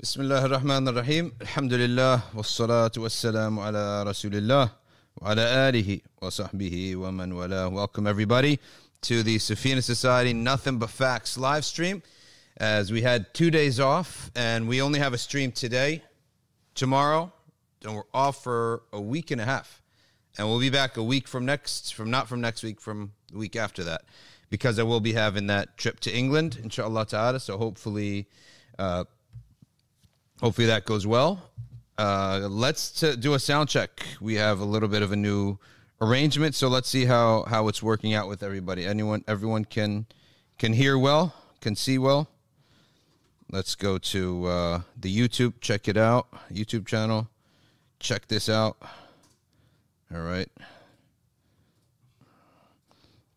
بسم الله الرحمن الرحيم الحمد لله والصلاة والسلام على رسول الله وعلى آله وصحبه ومن والاه Welcome everybody to the Safina Society Nothing But Facts live stream as we had two days off and we only have a stream today, tomorrow, and we're off for a week and a half. And we'll be back a week from next, from not from next week, from the week after that, because I will be having that trip to England, inshallah ta'ala. So hopefully, uh, hopefully that goes well. Uh, let's t- do a sound check. We have a little bit of a new arrangement, so let's see how how it's working out with everybody. Anyone, everyone can can hear well, can see well. Let's go to uh, the YouTube. Check it out. YouTube channel. Check this out. All right.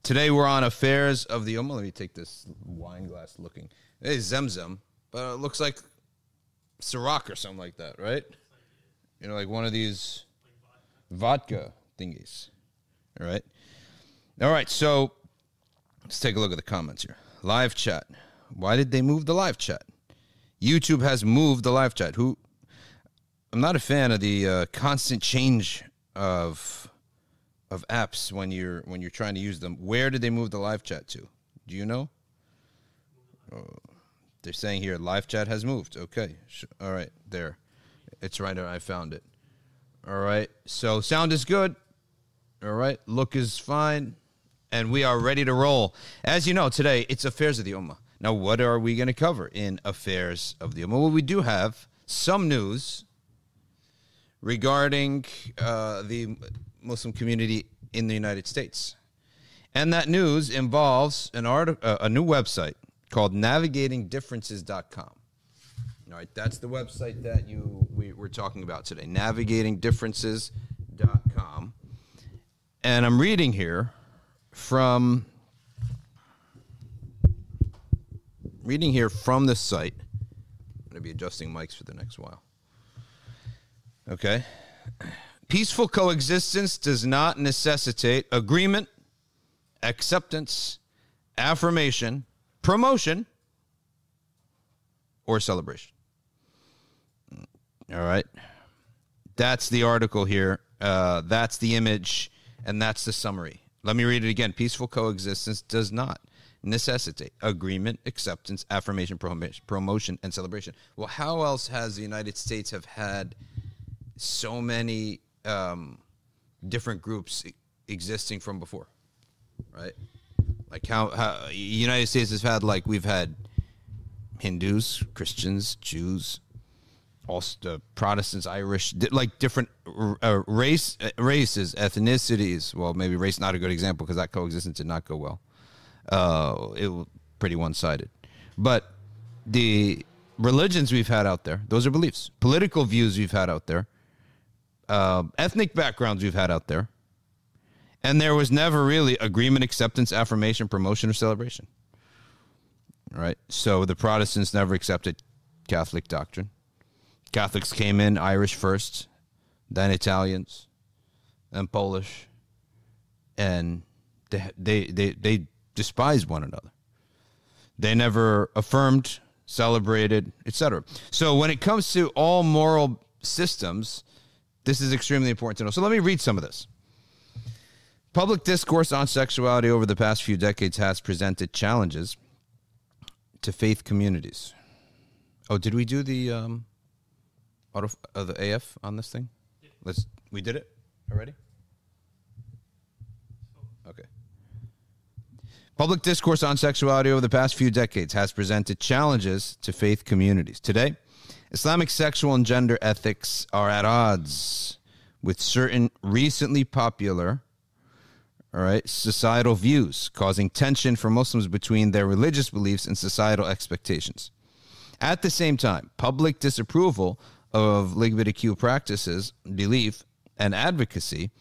Today we're on affairs of the Ummah. Let me take this wine glass looking. It is Zemzem, but it looks like Ciroc or something like that, right? You know, like one of these vodka thingies. All right. All right. So let's take a look at the comments here. Live chat. Why did they move the live chat? YouTube has moved the live chat. Who? I'm not a fan of the uh, constant change of of apps when you're when you're trying to use them. Where did they move the live chat to? Do you know? Oh, they're saying here live chat has moved. Okay. All right. There. It's right there. I found it. All right. So sound is good. All right. Look is fine. And we are ready to roll. As you know, today it's Affairs of the Ummah. Now, what are we going to cover in Affairs of the Ummah? Well, we do have some news regarding uh, the Muslim community in the United States. And that news involves an art- uh, a new website called navigatingdifferences.com. All right, that's the website that you we, we're talking about today, navigatingdifferences.com. And I'm reading here from reading here from the site. I'm going to be adjusting mics for the next while. Okay. Peaceful coexistence does not necessitate agreement, acceptance, affirmation, promotion, or celebration. All right. That's the article here. Uh, that's the image, and that's the summary. Let me read it again. Peaceful coexistence does not necessitate agreement, acceptance, affirmation, promotion, and celebration. Well, how else has the United States have had so many um, different groups existing from before, right? Like how, how United States has had like we've had Hindus, Christians, Jews, also uh, Protestants, Irish, like different uh, race uh, races, ethnicities. Well, maybe race not a good example because that coexistence did not go well. Uh, it was pretty one sided, but the religions we've had out there, those are beliefs. Political views we've had out there, uh, ethnic backgrounds we've had out there, and there was never really agreement, acceptance, affirmation, promotion, or celebration. Right. So the Protestants never accepted Catholic doctrine. Catholics came in Irish first, then Italians, then Polish, and they they they, they despised one another. They never affirmed, celebrated, etc. So when it comes to all moral systems, this is extremely important to know. So let me read some of this. Public discourse on sexuality over the past few decades has presented challenges to faith communities. Oh, did we do the um, auto uh, the AF on this thing? Let's. We did it already. Okay. Public discourse on sexuality over the past few decades has presented challenges to faith communities. Today, Islamic sexual and gender ethics are at odds with certain recently popular all right, societal views, causing tension for Muslims between their religious beliefs and societal expectations. At the same time, public disapproval of LGBTQ practices, belief, and advocacy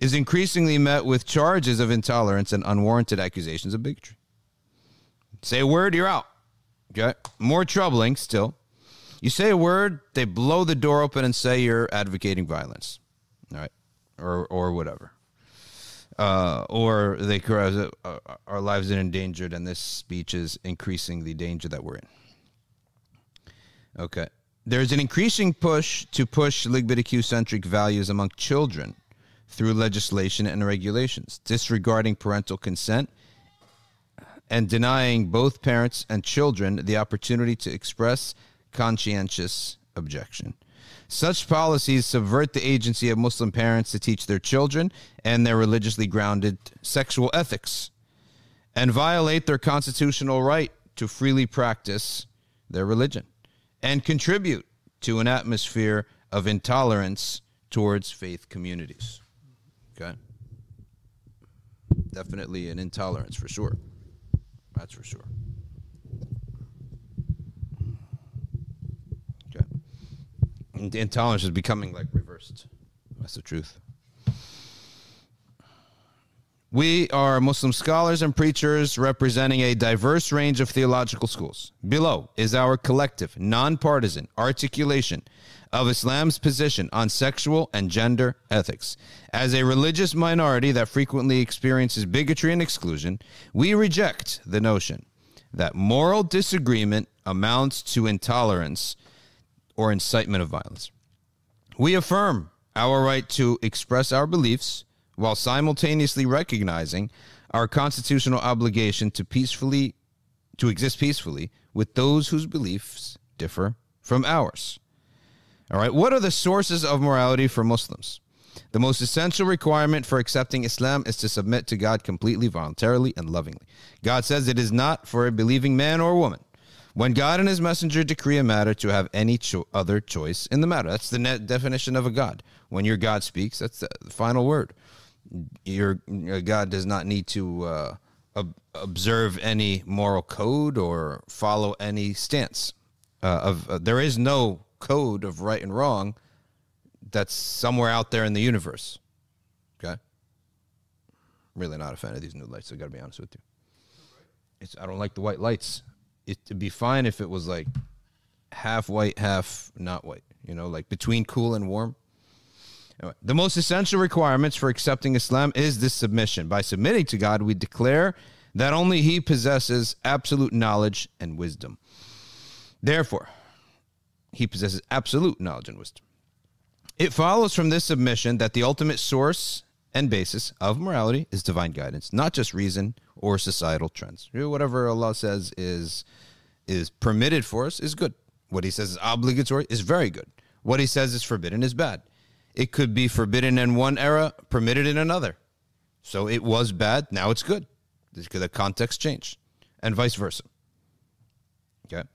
is increasingly met with charges of intolerance and unwarranted accusations of bigotry. Say a word, you're out. Okay? More troubling still, you say a word, they blow the door open and say you're advocating violence. All right? Or, or whatever uh, or they cry, uh, our lives are endangered, and this speech is increasing the danger that we're in. Okay. there's an increasing push to push LGBTQ centric values among children through legislation and regulations, disregarding parental consent and denying both parents and children the opportunity to express conscientious objection. Such policies subvert the agency of Muslim parents to teach their children and their religiously grounded sexual ethics and violate their constitutional right to freely practice their religion and contribute to an atmosphere of intolerance towards faith communities. Okay? Definitely an intolerance for sure. That's for sure. Intolerance is becoming like reversed. That's the truth. We are Muslim scholars and preachers representing a diverse range of theological schools. Below is our collective, nonpartisan articulation of Islam's position on sexual and gender ethics. As a religious minority that frequently experiences bigotry and exclusion, we reject the notion that moral disagreement amounts to intolerance or incitement of violence. We affirm our right to express our beliefs while simultaneously recognizing our constitutional obligation to peacefully to exist peacefully with those whose beliefs differ from ours. All right, what are the sources of morality for Muslims? The most essential requirement for accepting Islam is to submit to God completely, voluntarily, and lovingly. God says it is not for a believing man or woman when God and his messenger decree a matter to have any cho- other choice in the matter. That's the net definition of a God. When your God speaks, that's the final word your, your God does not need to uh, ob- observe any moral code or follow any stance. Uh, of uh, there is no code of right and wrong that's somewhere out there in the universe. Okay, I'm really not a fan of these new lights. I got to be honest with you. It's I don't like the white lights. It'd be fine if it was like half white, half not white. You know, like between cool and warm. The most essential requirements for accepting Islam is this submission. By submitting to God, we declare that only He possesses absolute knowledge and wisdom. Therefore, He possesses absolute knowledge and wisdom. It follows from this submission that the ultimate source and basis of morality is divine guidance, not just reason or societal trends. Whatever Allah says is is permitted for us is good. What He says is obligatory is very good. What He says is forbidden is bad it could be forbidden in one era, permitted in another. So it was bad, now it's good. The context changed, and vice versa. Okay.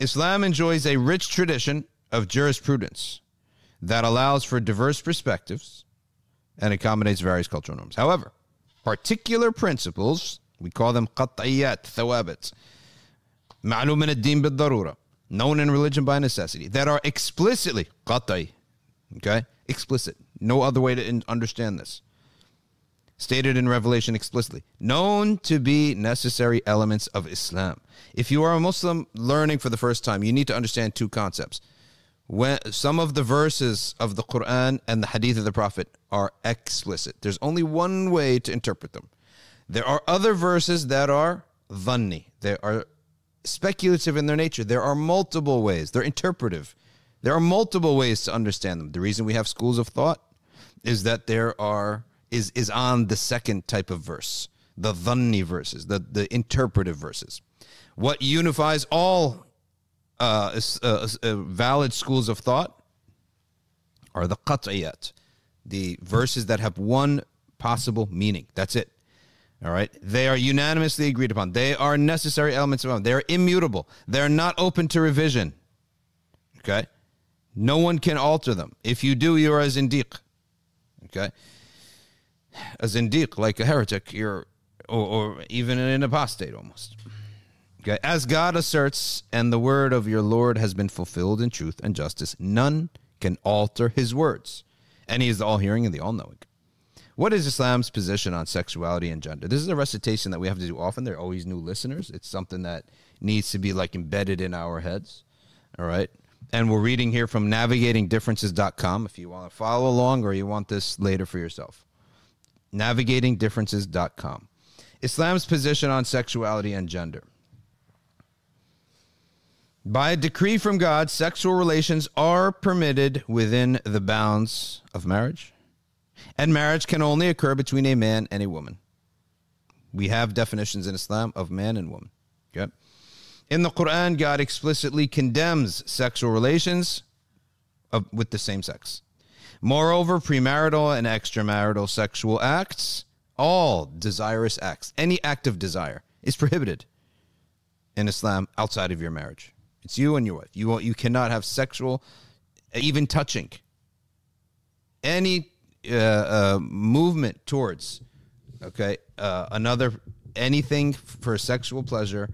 Islam enjoys a rich tradition of jurisprudence that allows for diverse perspectives and accommodates various cultural norms. However, particular principles, we call them qat'iyat, thawabits, ma'lum min ad-din bid-darura, known in religion by necessity, that are explicitly qat'i, okay? Explicit. No other way to understand this. Stated in Revelation explicitly, known to be necessary elements of Islam. If you are a Muslim learning for the first time, you need to understand two concepts when some of the verses of the Quran and the Hadith of the Prophet are explicit, there's only one way to interpret them. There are other verses that are dhanni. They are speculative in their nature. There are multiple ways. They're interpretive. There are multiple ways to understand them. The reason we have schools of thought is that there are is is on the second type of verse, the dhanni verses, the the interpretive verses. What unifies all uh, uh, uh, valid schools of thought are the qat'iyat, the verses that have one possible meaning. That's it. All right. They are unanimously agreed upon. They are necessary elements of them. They are immutable. They're not open to revision. Okay. No one can alter them. If you do, you're a zindiq. Okay? A zindiq, like a heretic, you're, or, or even an apostate almost. As God asserts, and the word of your Lord has been fulfilled in truth and justice, none can alter his words. And he is the all hearing and the all knowing. What is Islam's position on sexuality and gender? This is a recitation that we have to do often. There are always new listeners. It's something that needs to be like embedded in our heads. All right and we're reading here from navigatingdifferences.com if you want to follow along or you want this later for yourself. Navigatingdifferences.com. Islam's position on sexuality and gender. By a decree from God, sexual relations are permitted within the bounds of marriage, and marriage can only occur between a man and a woman. We have definitions in Islam of man and woman. Okay? In the Quran, God explicitly condemns sexual relations of, with the same sex. Moreover, premarital and extramarital sexual acts, all desirous acts, any act of desire, is prohibited in Islam outside of your marriage. It's you and your wife. You you cannot have sexual, even touching, any uh, uh, movement towards, okay, uh, another anything for sexual pleasure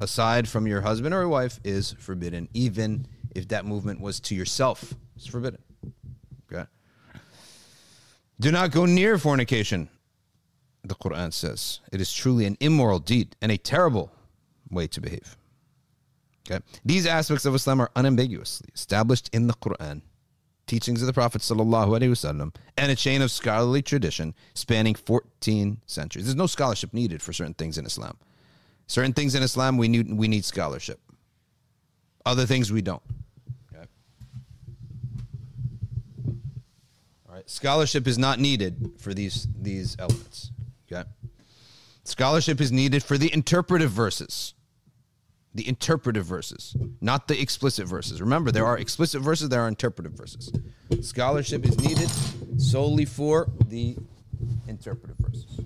aside from your husband or your wife is forbidden, even if that movement was to yourself. It's forbidden. Okay. Do not go near fornication. The Quran says it is truly an immoral deed and a terrible way to behave. Okay. These aspects of Islam are unambiguously established in the Quran, teachings of the Prophet wasallam, and a chain of scholarly tradition spanning 14 centuries. There's no scholarship needed for certain things in Islam. Certain things in Islam we need we need scholarship. Other things we don't. Okay. All right. Scholarship is not needed for these these elements. Okay. Scholarship is needed for the interpretive verses. The interpretive verses, not the explicit verses. Remember, there are explicit verses, there are interpretive verses. Scholarship is needed solely for the interpretive verses.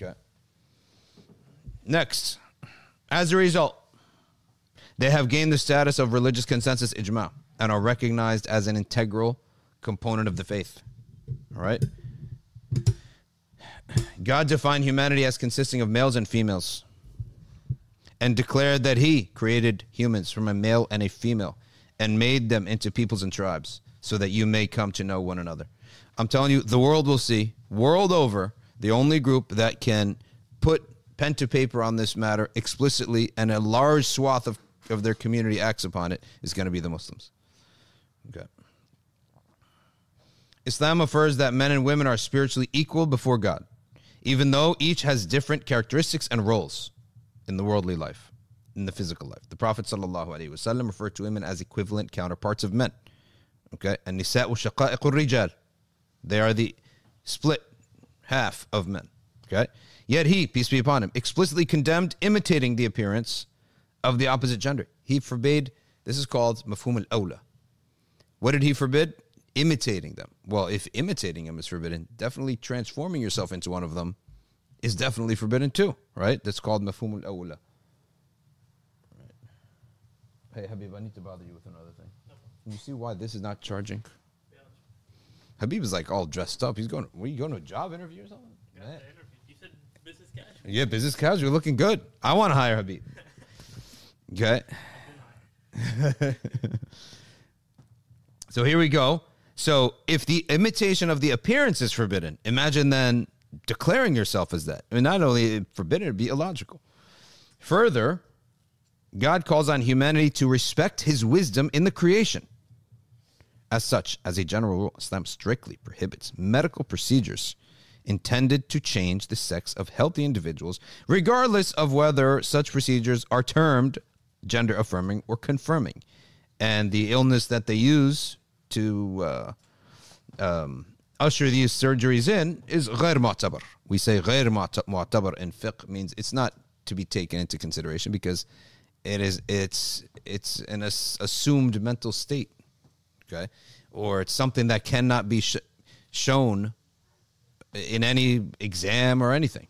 Okay. Next, as a result, they have gained the status of religious consensus ijma and are recognized as an integral component of the faith. All right? God defined humanity as consisting of males and females and declared that he created humans from a male and a female and made them into peoples and tribes so that you may come to know one another. I'm telling you, the world will see, world over, the only group that can put pen to paper on this matter explicitly and a large swath of, of their community acts upon it is going to be the Muslims. Okay. Islam affirms that men and women are spiritually equal before God, even though each has different characteristics and roles in the worldly life, in the physical life. The Prophet ﷺ referred to women as equivalent counterparts of men. Okay, and nisa rijal. They are the split half of men. Okay, yet he, peace be upon him, explicitly condemned imitating the appearance of the opposite gender. He forbade. This is called mafhum al-awla. What did he forbid? Imitating them. Well, if imitating them is forbidden, definitely transforming yourself into one of them is definitely forbidden too, right? That's called mafhum al-awla. Hey, Habib, I need to bother you with another thing. Can you see why this is not charging? Habib is like all dressed up. He's going. Were you going to a job interview or something? You said business casual. Yeah, business casual. You're looking good. I want to hire Habib. Okay. so here we go. So if the imitation of the appearance is forbidden, imagine then declaring yourself as that. I mean, not only forbidden, it'd be illogical. Further, God calls on humanity to respect his wisdom in the creation. As such, as a general rule, Islam strictly prohibits medical procedures intended to change the sex of healthy individuals, regardless of whether such procedures are termed gender affirming or confirming. And the illness that they use to uh, um, usher these surgeries in is غير معتبر. We say غير معتبر in fiqh means it's not to be taken into consideration because it is it's it's an as- assumed mental state, okay, or it's something that cannot be sh- shown in any exam or anything.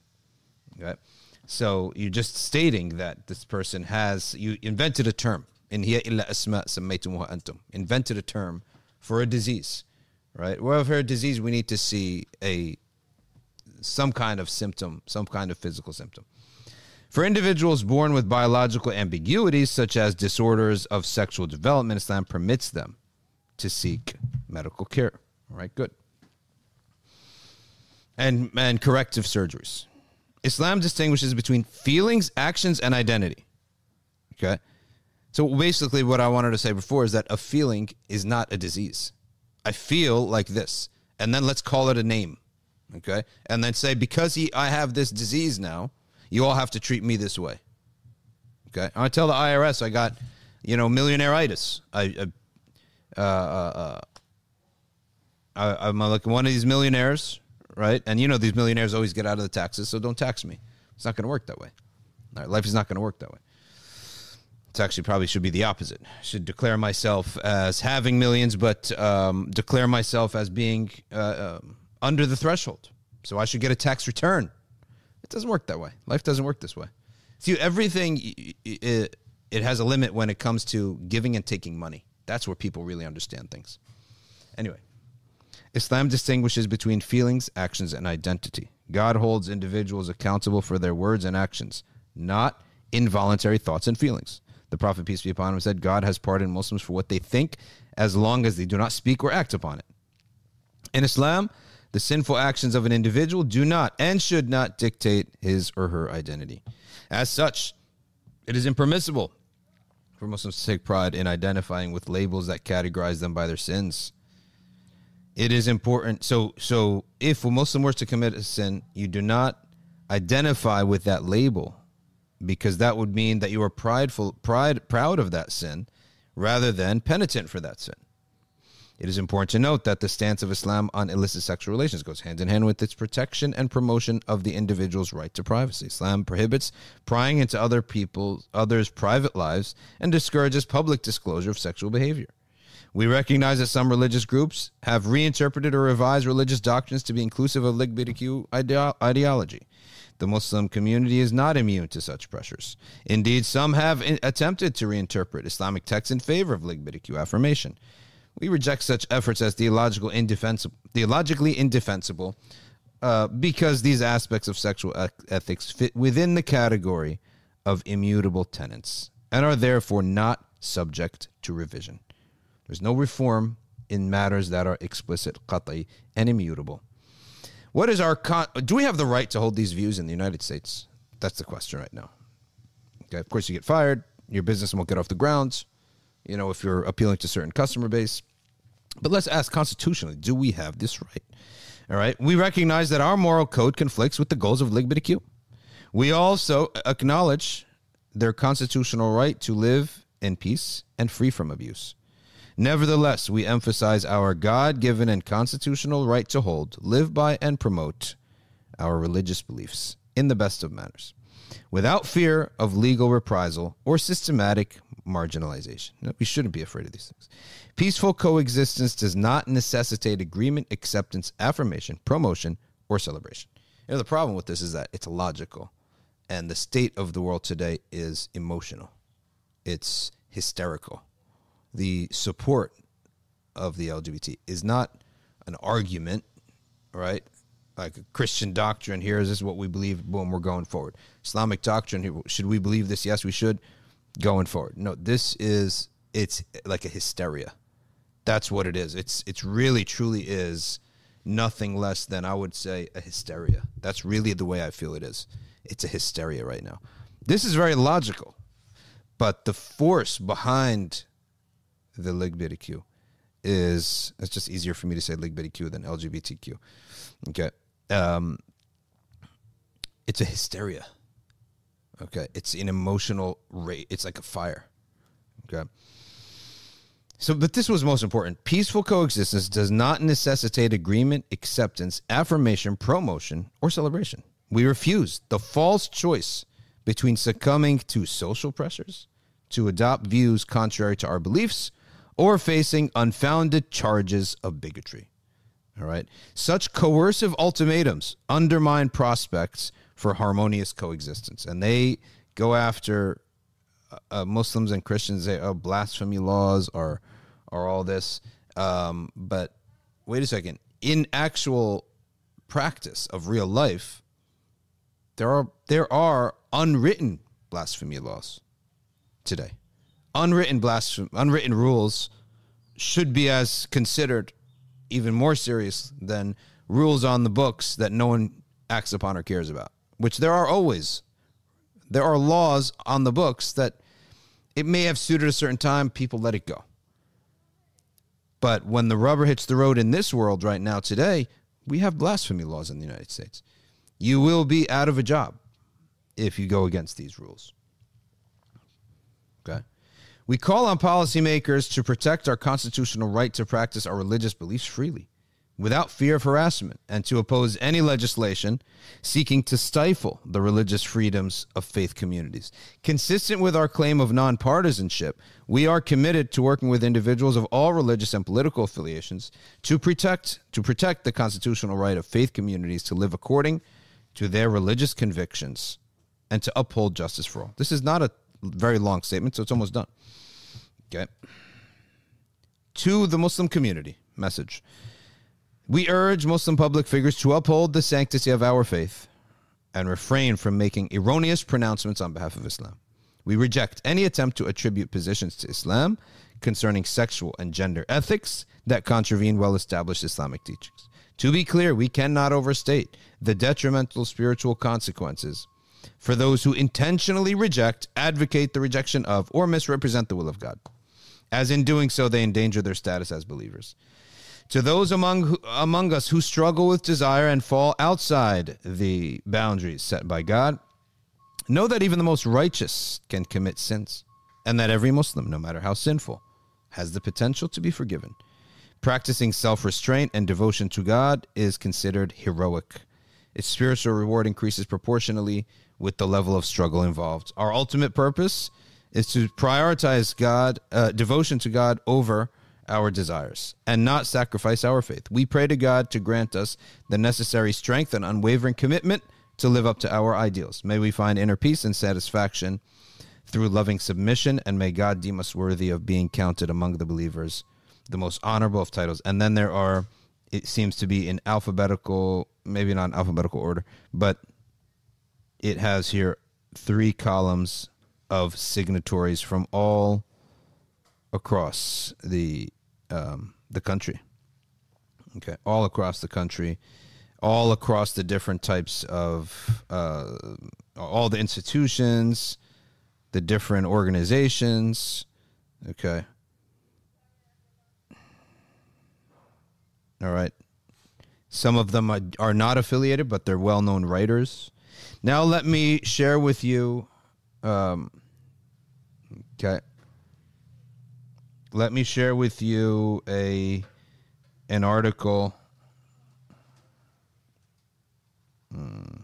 Okay. So you're just stating that this person has you invented a term in here illa asma sammaytumuha antum invented a term for a disease, right? Well, for a disease, we need to see a some kind of symptom, some kind of physical symptom. For individuals born with biological ambiguities, such as disorders of sexual development, Islam permits them to seek medical care. All right, good. And, and corrective surgeries. Islam distinguishes between feelings, actions, and identity. Okay. So basically, what I wanted to say before is that a feeling is not a disease. I feel like this, and then let's call it a name. Okay, and then say because he I have this disease now, you all have to treat me this way. Okay, I tell the IRS I got you know millionaire-itis. I, I uh, uh, I, I'm like one of these millionaires, right? And you know these millionaires always get out of the taxes, so don't tax me. It's not going to work that way. Life is not going to work that way. It's actually probably should be the opposite. I should declare myself as having millions, but um, declare myself as being uh, um, under the threshold. So I should get a tax return. It doesn't work that way. Life doesn't work this way. See, everything it, it has a limit when it comes to giving and taking money. That's where people really understand things. Anyway, Islam distinguishes between feelings, actions, and identity. God holds individuals accountable for their words and actions, not involuntary thoughts and feelings. The Prophet, peace be upon him, said, God has pardoned Muslims for what they think as long as they do not speak or act upon it. In Islam, the sinful actions of an individual do not and should not dictate his or her identity. As such, it is impermissible for Muslims to take pride in identifying with labels that categorize them by their sins. It is important. So, so if a Muslim were to commit a sin, you do not identify with that label because that would mean that you are prideful, pride, proud of that sin rather than penitent for that sin. It is important to note that the stance of Islam on illicit sexual relations goes hand in hand with its protection and promotion of the individual's right to privacy. Islam prohibits prying into other people's others' private lives and discourages public disclosure of sexual behavior. We recognize that some religious groups have reinterpreted or revised religious doctrines to be inclusive of LGBTQ ideology. The Muslim community is not immune to such pressures. Indeed, some have attempted to reinterpret Islamic texts in favor of LGBTQ affirmation. We reject such efforts as theological indefensible, theologically indefensible uh, because these aspects of sexual ethics fit within the category of immutable tenets and are therefore not subject to revision. There's no reform in matters that are explicit, qat'i, and immutable. What is our con- do we have the right to hold these views in the United States? That's the question right now. Okay, of course you get fired, your business won't get off the ground. You know, if you're appealing to certain customer base. But let's ask constitutionally, do we have this right? All right. We recognize that our moral code conflicts with the goals of LGBTQ. We also acknowledge their constitutional right to live in peace and free from abuse. Nevertheless, we emphasize our God given and constitutional right to hold, live by, and promote our religious beliefs in the best of manners, without fear of legal reprisal or systematic marginalization. We shouldn't be afraid of these things. Peaceful coexistence does not necessitate agreement, acceptance, affirmation, promotion, or celebration. You know, the problem with this is that it's illogical, and the state of the world today is emotional, it's hysterical the support of the LGBT is not an argument, right? Like a Christian doctrine here is this is what we believe when we're going forward. Islamic doctrine, should we believe this? Yes, we should. Going forward. No, this is it's like a hysteria. That's what it is. It's it's really truly is nothing less than I would say a hysteria. That's really the way I feel it is. It's a hysteria right now. This is very logical, but the force behind the LGBTQ is it's just easier for me to say LGBTQ than LGBTQ. Okay. Um, it's a hysteria. Okay. It's an emotional rate. It's like a fire. Okay. So, but this was most important. Peaceful coexistence does not necessitate agreement, acceptance, affirmation, promotion, or celebration. We refuse the false choice between succumbing to social pressures, to adopt views contrary to our beliefs, or facing unfounded charges of bigotry. All right. Such coercive ultimatums undermine prospects for harmonious coexistence. And they go after uh, uh Muslims and Christians. They, oh, blasphemy laws are, are all this. Um, but wait a second. In actual practice of real life, there are there are unwritten blasphemy laws today unwritten blasphemy, unwritten rules should be as considered even more serious than rules on the books that no one acts upon or cares about. Which there are always. There are laws on the books that it may have suited a certain time, people let it go. But when the rubber hits the road in this world right now today, We have blasphemy laws in the United States. You will be out of a job if you go against these rules. Okay. We call on policymakers to protect our constitutional right to practice our religious beliefs freely without fear of harassment and to oppose any legislation seeking to stifle the religious freedoms of faith communities. Consistent with our claim of nonpartisanship, we are committed to working with individuals of all religious and political affiliations to protect to protect the constitutional right of faith communities to live according to their religious convictions and to uphold justice for all. This is not a very long statement, so it's almost done. Okay. To the Muslim community, message. We urge Muslim public figures to uphold the sanctity of our faith and refrain from making erroneous pronouncements on behalf of Islam. We reject any attempt to attribute positions to Islam concerning sexual and gender ethics that contravene well established Islamic teachings. To be clear, we cannot overstate the detrimental spiritual consequences for those who intentionally reject, advocate the rejection of, or misrepresent the will of God, as in doing so they endanger their status as believers. To those among among us who struggle with desire and fall outside the boundaries set by God, know that even the most righteous can commit sins, and that every Muslim, no matter how sinful, has the potential to be forgiven. Practicing self restraint and devotion to God is considered heroic. Its spiritual reward increases proportionally with the level of struggle involved. Our ultimate purpose is to prioritize God, uh, devotion to God over our desires and not sacrifice our faith. We pray to God to grant us the necessary strength and unwavering commitment to live up to our ideals. May we find inner peace and satisfaction through loving submission, and may God deem us worthy of being counted among the believers, the most honorable of titles. And then there are, it seems to be in alphabetical, maybe not alphabetical order, but it has here three columns of signatories from all across the um, the country. Okay, all across the country, all across the different types of uh, all the institutions, the different organizations. Okay. All right. Some of them are, are not affiliated, but they're well known writers. Now, let me share with you. Um, okay let me share with you a an article. Hmm.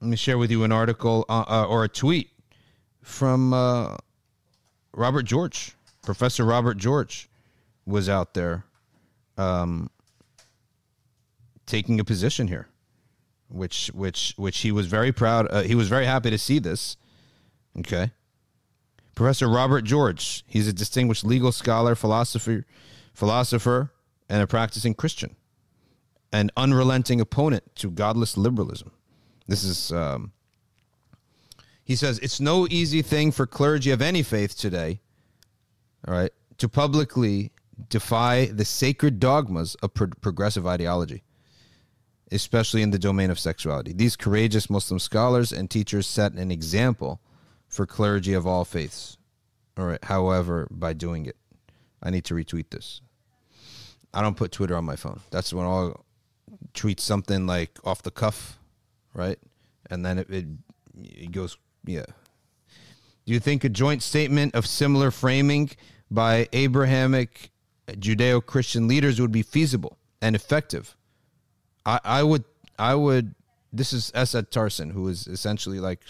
Let me share with you an article uh, uh, or a tweet from uh, Robert George. Professor Robert George was out there um, taking a position here, which which which he was very proud. Uh, he was very happy to see this Okay. Professor Robert George. He's a distinguished legal scholar, philosopher, philosopher, and a practicing Christian, an unrelenting opponent to godless liberalism. This is, um, he says, it's no easy thing for clergy of any faith today, all right, to publicly defy the sacred dogmas of pro- progressive ideology, especially in the domain of sexuality. These courageous Muslim scholars and teachers set an example for clergy of all faiths. All right. However, by doing it, I need to retweet this. I don't put Twitter on my phone. That's when I'll tweet something like off the cuff, right? And then it, it, it goes, yeah. Do you think a joint statement of similar framing by Abrahamic Judeo Christian leaders would be feasible and effective? I, I would, I would, this is Asad Tarsin, who is essentially like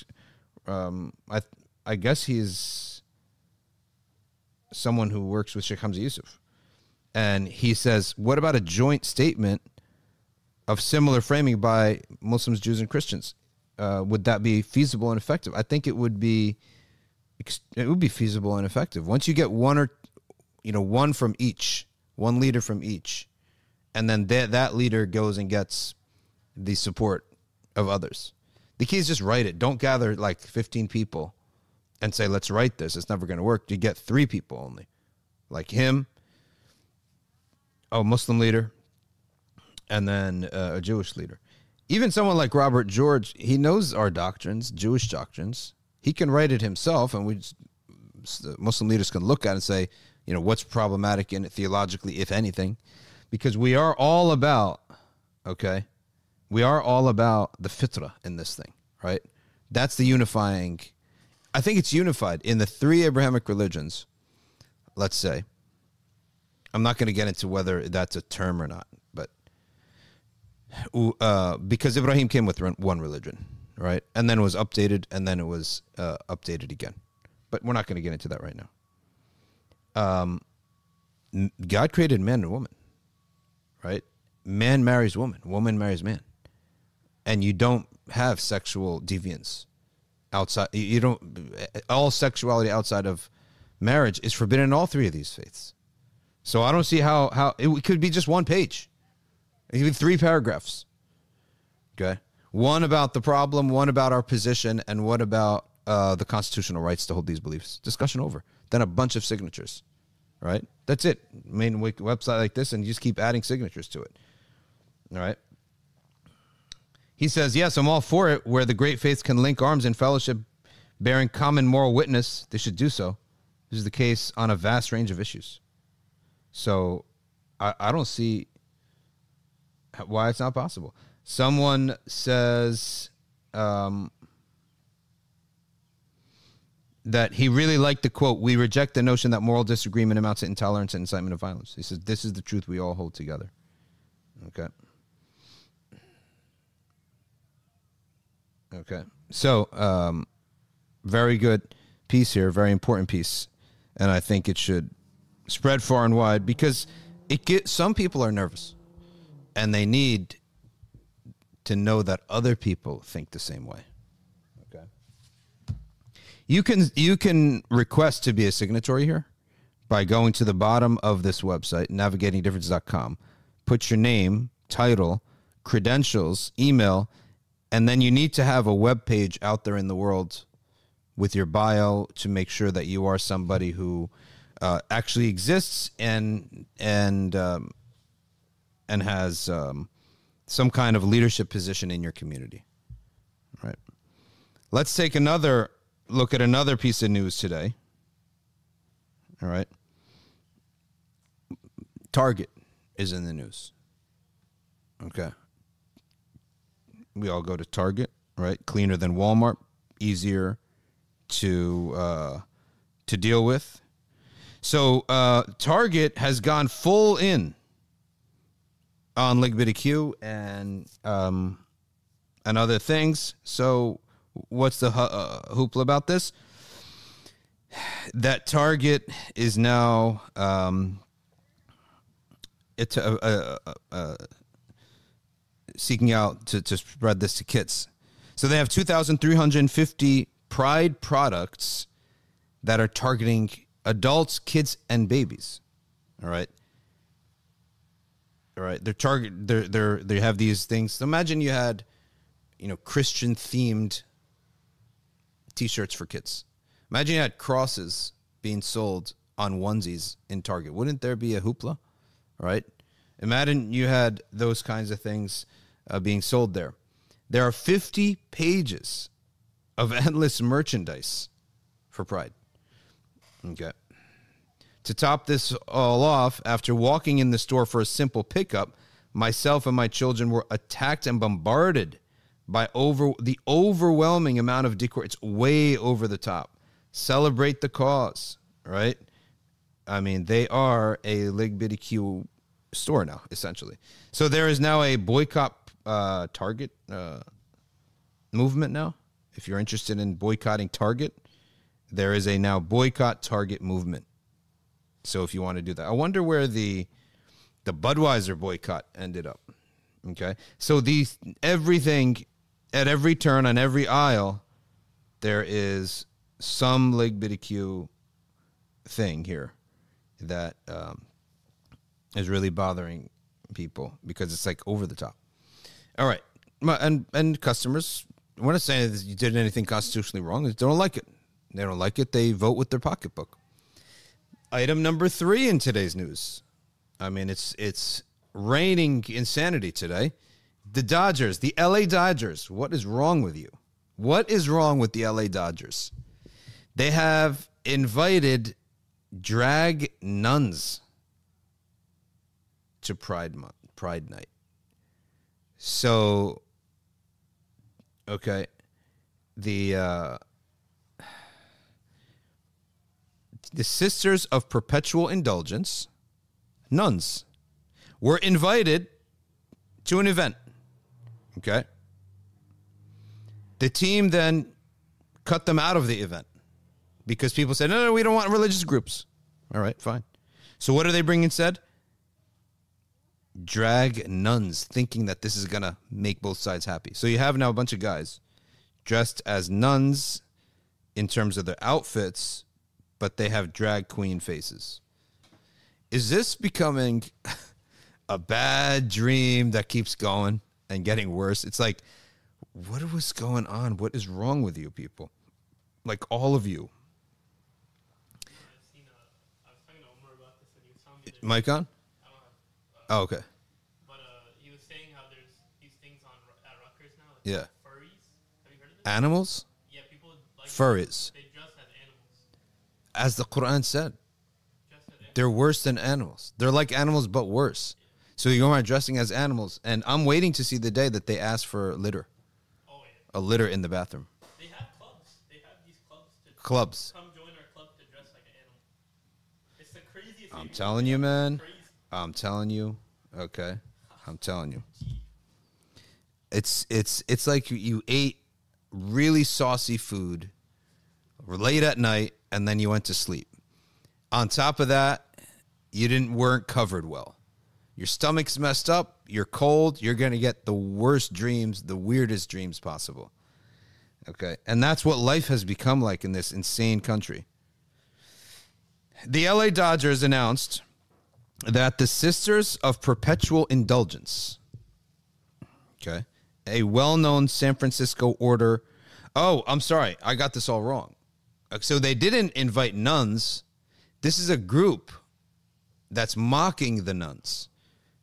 um, I I guess he's someone who works with Sheikh Hamza Yusuf, and he says, "What about a joint statement of similar framing by Muslims, Jews, and Christians? Uh, would that be feasible and effective?" I think it would be. It would be feasible and effective once you get one or, you know, one from each, one leader from each, and then that that leader goes and gets the support of others. The key is just write it. Don't gather like 15 people and say, let's write this. It's never going to work. You get three people only, like him, a Muslim leader, and then uh, a Jewish leader. Even someone like Robert George, he knows our doctrines, Jewish doctrines. He can write it himself, and we just, Muslim leaders can look at it and say, You know, what's problematic in it theologically, if anything, because we are all about, okay, we are all about the fitra in this thing, right? That's the unifying. I think it's unified in the three Abrahamic religions. Let's say. I'm not going to get into whether that's a term or not, but uh, because Ibrahim came with one religion, right, and then it was updated, and then it was uh, updated again. But we're not going to get into that right now. Um, God created man and woman, right? Man marries woman, woman marries man, and you don't have sexual deviance outside. You don't. All sexuality outside of marriage is forbidden in all three of these faiths. So I don't see how how it could be just one page, even three paragraphs. Okay, one about the problem, one about our position, and one about uh, the constitutional rights to hold these beliefs. Discussion over. Then a bunch of signatures. Right. That's it. Main website like this, and you just keep adding signatures to it. All right. He says, Yes, I'm all for it. Where the great faiths can link arms in fellowship, bearing common moral witness, they should do so. This is the case on a vast range of issues. So I, I don't see why it's not possible. Someone says um, that he really liked the quote We reject the notion that moral disagreement amounts to intolerance and incitement of violence. He says, This is the truth we all hold together. Okay. Okay. So, um, very good piece here, very important piece. And I think it should spread far and wide because it get some people are nervous and they need to know that other people think the same way. You can you can request to be a signatory here by going to the bottom of this website navigatingdifference.com. Put your name, title, credentials, email, and then you need to have a web page out there in the world with your bio to make sure that you are somebody who uh, actually exists and and um, and has um, some kind of leadership position in your community. Right. Let's take another look at another piece of news today. All right. Target is in the news. Okay. We all go to Target, right? Cleaner than Walmart, easier to uh, to deal with. So uh, Target has gone full in on LGBTQ and um, and other things. So what's the uh, hoopla about this? That Target is now um, it's seeking out to, to spread this to kids. So they have 2,350 Pride products that are targeting adults, kids, and babies. All right. All right. They're target. They're they're they have these things. So imagine you had, you know, Christian themed T-shirts for kids. Imagine you had crosses being sold on onesies in Target. Wouldn't there be a hoopla? Right. Imagine you had those kinds of things uh, being sold there. There are 50 pages of endless merchandise for Pride. Okay. To top this all off, after walking in the store for a simple pickup, myself and my children were attacked and bombarded by over the overwhelming amount of decor. It's way over the top. Celebrate the cause, right? I mean, they are a LGBTQ store now, essentially. So there is now a boycott uh, Target uh, movement now. If you're interested in boycotting Target, there is a now boycott Target movement. So if you want to do that, I wonder where the the Budweiser boycott ended up. Okay, so these everything at every turn on every aisle, there is some LGBTQ thing here that um, is really bothering people because it's like over the top. All right, and and customers. We're not saying that you did anything constitutionally wrong. They don't like it. They don't like it. They vote with their pocketbook. Item number three in today's news. I mean, it's it's raining insanity today. The Dodgers, the LA Dodgers. What is wrong with you? What is wrong with the LA Dodgers? They have invited drag nuns to Pride month, Pride night. So, okay, the uh, the Sisters of Perpetual Indulgence, nuns, were invited to an event. Okay. The team then cut them out of the event because people said, no, no, we don't want religious groups. All right, fine. So what do they bring instead? Drag nuns, thinking that this is going to make both sides happy. So you have now a bunch of guys dressed as nuns in terms of their outfits, but they have drag queen faces. Is this becoming a bad dream that keeps going and getting worse? It's like, what was going on? What is wrong with you people? Like all of you. Mic on? Oh, okay. but uh, he was saying how there's these things on at Rutgers now, like Yeah. furries. Have you heard of this? Animals? yeah, people like Furries. They dress as animals. As the Quran said, they're worse than animals. They're like animals, but worse. So you are dressing as animals, and I'm waiting to see the day that they ask for litter, Oh yeah. a litter in the bathroom. They have clubs. They have these clubs to Clubs. come join our club to dress like an animal. It's the craziest. I'm telling you, man. Crazy. I'm telling you. Okay. I'm telling you. It's it's it's like you, you ate really saucy food late at night and then you went to sleep. On top of that, you didn't weren't covered well. Your stomach's messed up, you're cold, you're going to get the worst dreams, the weirdest dreams possible. Okay? And that's what life has become like in this insane country. The LA Dodgers announced that the Sisters of Perpetual Indulgence, okay, a well known San Francisco order. Oh, I'm sorry. I got this all wrong. Uh, So they didn't invite nuns. This is a group that's mocking the nuns.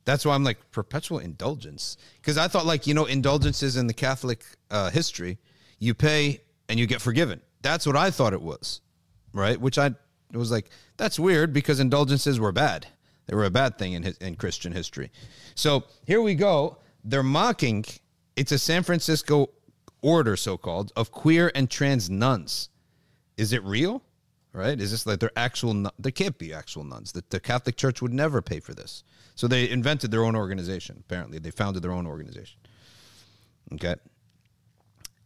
That's why I'm like perpetual indulgence because I thought like you know indulgences in the Catholic uh, history, you pay and you get forgiven. That's what I thought it was, right? Which I was like that's weird because indulgences were bad. They were a bad thing in in Christian history. So here we go. They're mocking. It's a San Francisco order, so called, of queer and trans nuns. Is it real? Right? Is this like they're actual? nun- They can't be actual nuns. The, the Catholic Church would never pay for this. So they invented their own organization. Apparently, they founded their own organization. Okay.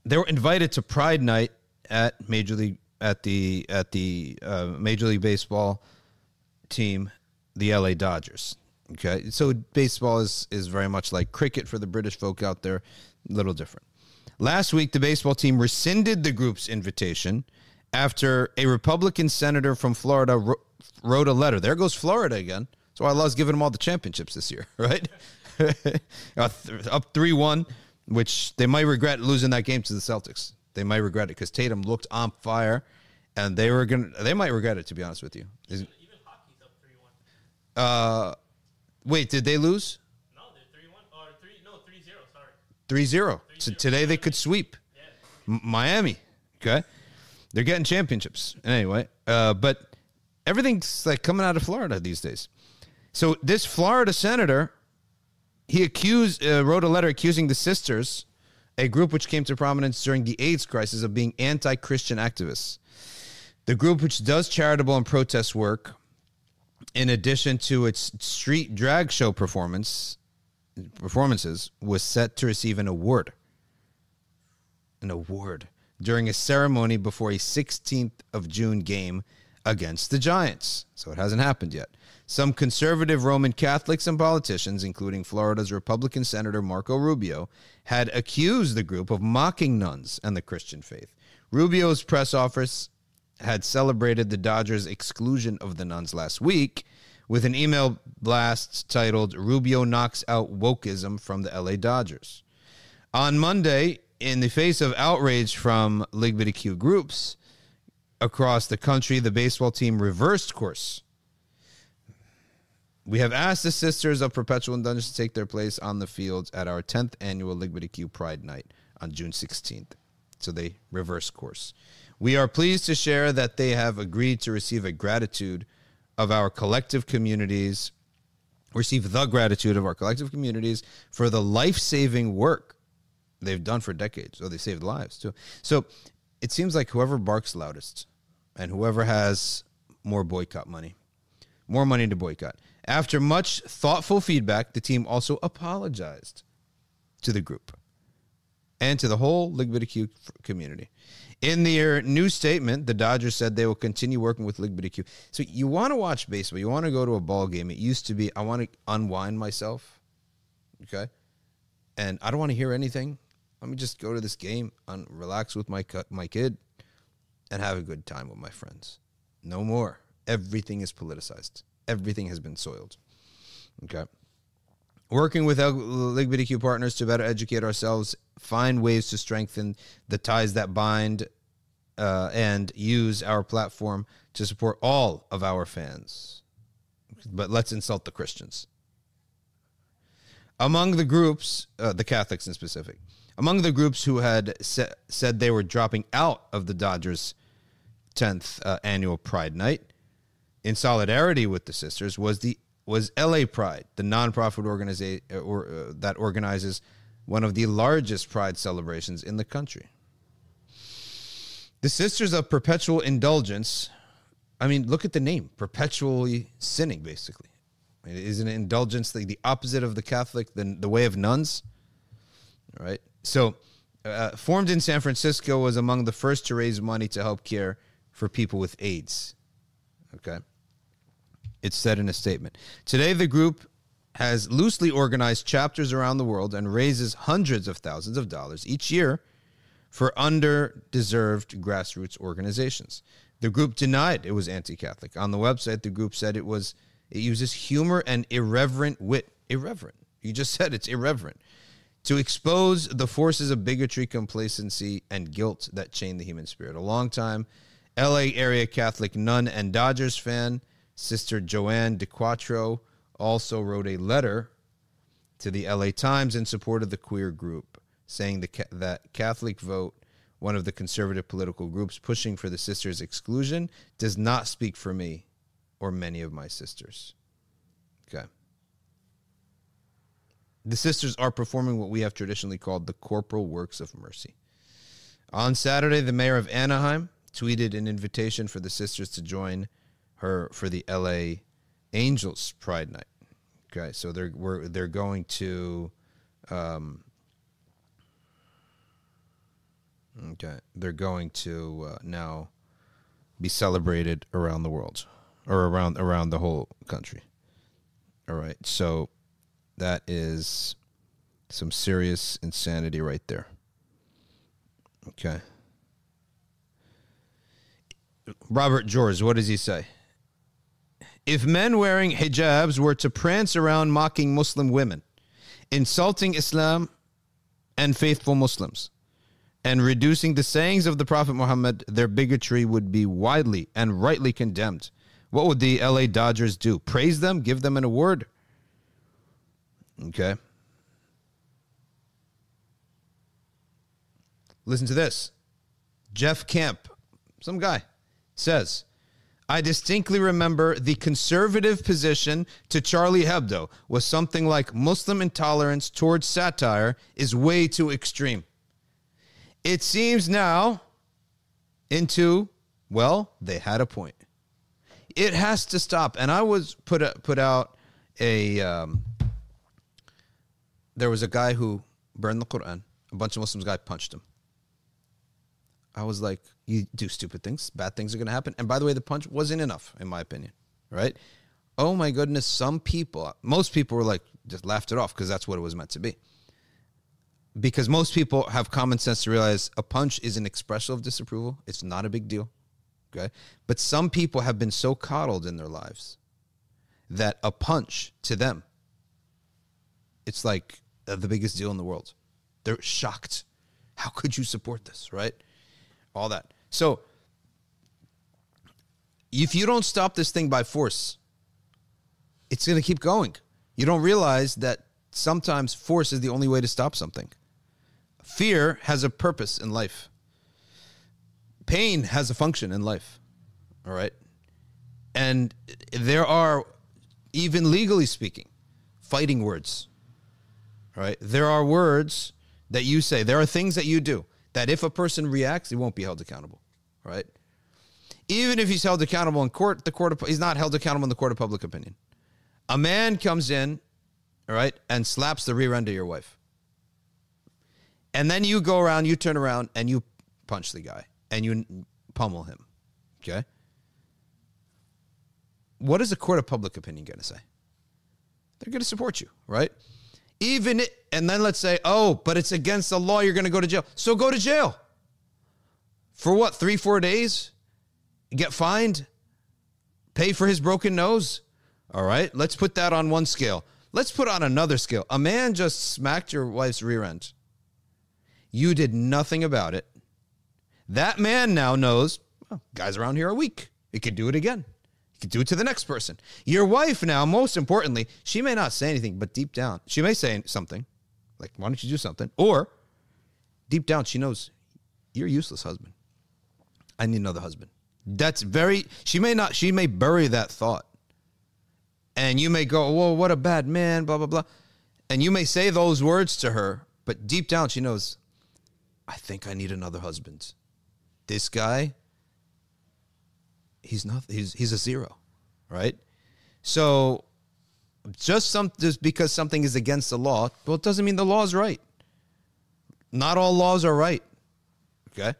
They were invited to Pride Night at Major League at the at the uh, Major League Baseball team, the LA Dodgers. Okay, so baseball is is very much like cricket for the British folk out there, a little different. Last week, the baseball team rescinded the group's invitation after a Republican senator from Florida wrote, wrote a letter. There goes Florida again. That's why Allah's giving them all the championships this year, right? Uh, Up three one, which they might regret losing that game to the Celtics. They might regret it because Tatum looked on fire, and they were gonna. They might regret it to be honest with you. Is- Even hockey's up three one. Uh, wait, did they lose? No, they're three one or three. No, three zero. Sorry. 3 0. So today they could sweep Yeah. M- Miami. Okay. They're getting championships. Anyway, uh, but everything's like coming out of Florida these days. So this Florida senator, he accused, uh, wrote a letter accusing the sisters, a group which came to prominence during the AIDS crisis, of being anti Christian activists. The group, which does charitable and protest work, in addition to its street drag show performance, performances was set to receive an award. An award during a ceremony before a 16th of June game against the Giants. So it hasn't happened yet. Some conservative Roman Catholics and politicians, including Florida's Republican Senator Marco Rubio, had accused the group of mocking nuns and the Christian faith. Rubio's press office had celebrated the Dodgers' exclusion of the nuns last week with an email blast titled Rubio Knocks Out Wokeism from the LA Dodgers. On Monday, in the face of outrage from LGBTQ groups across the country, the baseball team reversed course. We have asked the Sisters of Perpetual Indulgence to take their place on the fields at our 10th annual LGBTQ Pride Night on June 16th. So they reverse course. We are pleased to share that they have agreed to receive a gratitude of our collective communities, receive the gratitude of our collective communities for the life saving work they've done for decades. or they saved lives too. So it seems like whoever barks loudest and whoever has more boycott money, more money to boycott. After much thoughtful feedback, the team also apologized to the group and to the whole LGBTQ community. In their new statement, the Dodgers said they will continue working with LGBTQ. So you want to watch baseball, you want to go to a ball game. It used to be I want to unwind myself, okay, and I don't want to hear anything. Let me just go to this game and relax with my my kid, and have a good time with my friends. No more. Everything is politicized. Everything has been soiled. Okay. Working with LGBTQ partners to better educate ourselves, find ways to strengthen the ties that bind, uh, and use our platform to support all of our fans. But let's insult the Christians. Among the groups, uh, the Catholics in specific, among the groups who had sa- said they were dropping out of the Dodgers' 10th uh, annual Pride Night in solidarity with the sisters was the was LA Pride, the nonprofit organization uh, or, uh, that organizes one of the largest Pride celebrations in the country. The Sisters of Perpetual Indulgence. I mean, look at the name, perpetually sinning, basically. Is an indulgence like the opposite of the Catholic, the, the way of nuns? All right. So, uh, formed in San Francisco, was among the first to raise money to help care for people with AIDS. Okay. It's said in a statement. Today, the group has loosely organized chapters around the world and raises hundreds of thousands of dollars each year for underdeserved grassroots organizations. The group denied it was anti-Catholic. On the website, the group said it was it uses humor and irreverent wit. Irreverent. You just said it's irreverent. To expose the forces of bigotry, complacency, and guilt that chain the human spirit. A long time LA area Catholic nun and Dodgers fan, Sister Jo'Ann De Quattro, also wrote a letter to the LA Times in support of the queer group, saying the, that Catholic Vote, one of the conservative political groups pushing for the sisters' exclusion, does not speak for me or many of my sisters. Okay. The sisters are performing what we have traditionally called the corporal works of mercy. On Saturday, the mayor of Anaheim tweeted an invitation for the sisters to join her for the LA Angels Pride Night. Okay, so they're they're going to um, okay, they're going to uh, now be celebrated around the world or around around the whole country. All right. So that is some serious insanity right there. Okay. Robert George, what does he say? If men wearing hijabs were to prance around mocking Muslim women, insulting Islam and faithful Muslims, and reducing the sayings of the Prophet Muhammad, their bigotry would be widely and rightly condemned. What would the LA Dodgers do? Praise them? Give them an award? Okay. Listen to this. Jeff Camp, some guy, says, I distinctly remember the conservative position to Charlie Hebdo was something like Muslim intolerance towards satire is way too extreme. It seems now into, well, they had a point. It has to stop. And I was put a, put out a um, there was a guy who burned the Quran. A bunch of Muslims guy punched him. I was like, you do stupid things, bad things are going to happen. And by the way, the punch wasn't enough, in my opinion. Right? Oh my goodness, some people, most people were like, just laughed it off because that's what it was meant to be. Because most people have common sense to realize a punch is an expression of disapproval. It's not a big deal. Okay. But some people have been so coddled in their lives that a punch to them, it's like Uh, the biggest deal in the world. They're shocked. How could you support this? Right? all that. So if you don't stop this thing by force, it's going to keep going. You don't realize that sometimes force is the only way to stop something. Fear has a purpose in life. pain has a function in life. All right. And there are, even legally speaking, fighting words. Right. There are words that you say, there are things that you do that if a person reacts, he won't be held accountable. right? Even if he's held accountable in court, the court of, he's not held accountable in the court of public opinion. A man comes in, all right, and slaps the rear end of your wife. And then you go around, you turn around, and you punch the guy and you pummel him. Okay. What is the court of public opinion going to say? They're going to support you, right? Even it, and then let's say, oh, but it's against the law. You're going to go to jail. So go to jail. For what? Three, four days? Get fined? Pay for his broken nose? All right. Let's put that on one scale. Let's put on another scale. A man just smacked your wife's rear end. You did nothing about it. That man now knows well, guys around here are weak. He could do it again. He could do it to the next person. Your wife now, most importantly, she may not say anything, but deep down, she may say something like, why don't you do something? Or deep down, she knows you're a useless husband. I need another husband. That's very, she may not, she may bury that thought. And you may go, whoa, what a bad man, blah, blah, blah. And you may say those words to her, but deep down, she knows, I think I need another husband. This guy, he's not, he's, he's a zero, right? So just some, just because something is against the law, well, it doesn't mean the law is right. Not all laws are right. Okay.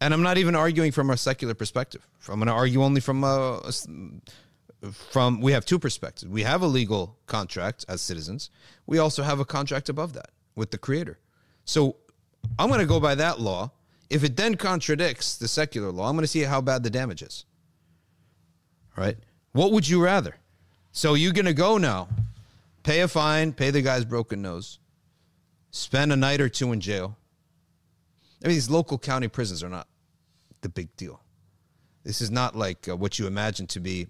And I'm not even arguing from a secular perspective. I'm going to argue only from a, from we have two perspectives. We have a legal contract as citizens. We also have a contract above that with the creator. So I'm going to go by that law. If it then contradicts the secular law, I'm going to see how bad the damage is. Right? What would you rather? So you're going to go now, pay a fine, pay the guy's broken nose, spend a night or two in jail. I mean, these local county prisons are not the big deal. This is not like uh, what you imagine to be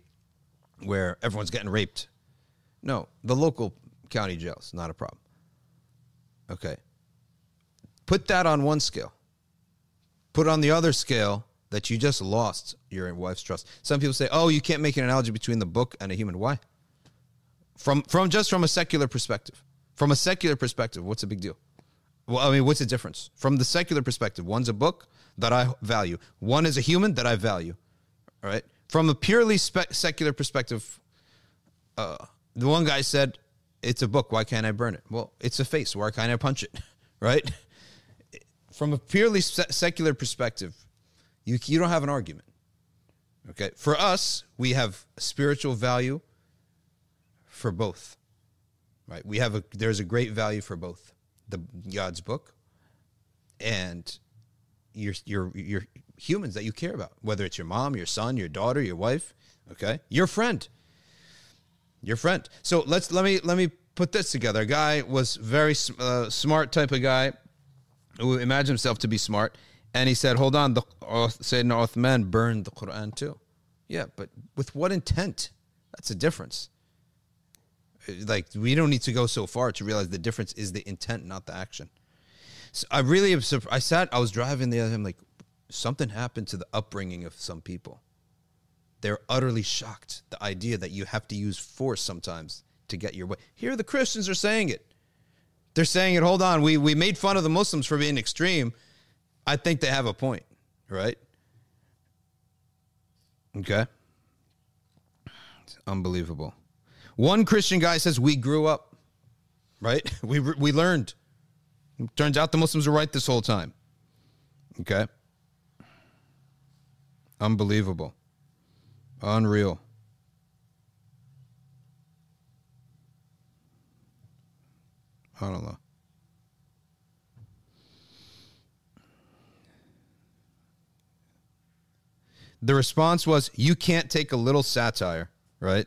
where everyone's getting raped. No, the local county jails, not a problem. Okay. Put that on one scale. Put on the other scale that you just lost your wife's trust. Some people say, "Oh, you can't make an analogy between the book and a human." Why? From from just from a secular perspective. From a secular perspective, what's the big deal? Well, I mean, what's the difference? From the secular perspective, one's a book that I value. One is a human that I value. All right. From a purely spe- secular perspective, uh, the one guy said, "It's a book. Why can't I burn it?" Well, it's a face. Why can't I punch it? right? From a purely se- secular perspective, you you don't have an argument. Okay. For us, we have spiritual value for both. Right. We have a there's a great value for both the God's book and your your your humans that you care about, whether it's your mom, your son, your daughter, your wife, okay, your friend, your friend. So let's let me let me put this together. A guy was very uh, smart type of guy who imagined himself to be smart, and he said, "Hold on, the uh, Sayyidina Uthman burned the Quran too." Yeah, but with what intent? That's a difference. Like we don't need to go so far to realize the difference is the intent, not the action. So I really, I sat, I was driving the other. day, I'm like, something happened to the upbringing of some people. They're utterly shocked. The idea that you have to use force sometimes to get your way. Here, the Christians are saying it. They're saying it. Hold on, we we made fun of the Muslims for being extreme. I think they have a point, right? Okay. It's unbelievable. One Christian guy says we grew up, right? We we learned. Turns out the Muslims were right this whole time. Okay. Unbelievable. Unreal. I don't know. The response was, you can't take a little satire, right?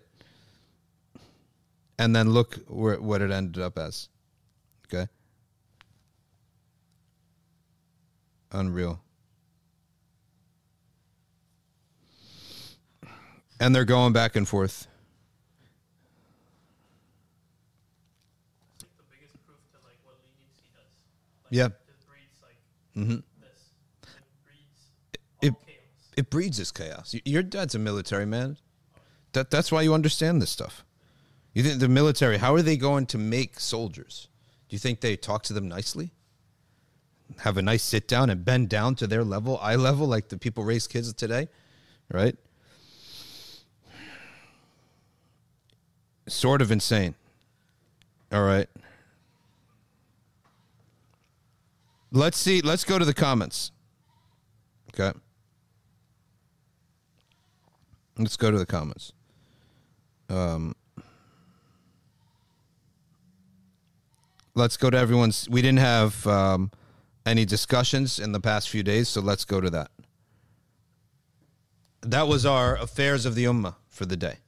And then look where, what it ended up as. Okay. Unreal. And they're going back and forth. Like like what leniency does. Like, Yeah. It breeds like hmm this. It breeds It- It breeds this chaos. Your dad's a military man. That that's why you understand this stuff. You think the military? How are they going to make soldiers? Do you think they talk to them nicely? Have a nice sit down and bend down to their level, eye level, like the people raise kids today, right? Sort of insane. All right. Let's see. Let's go to the comments. Okay. Let's go to the comments. Um, let's go to everyone's. We didn't have um, any discussions in the past few days, so let's go to that. That was our affairs of the ummah for the day.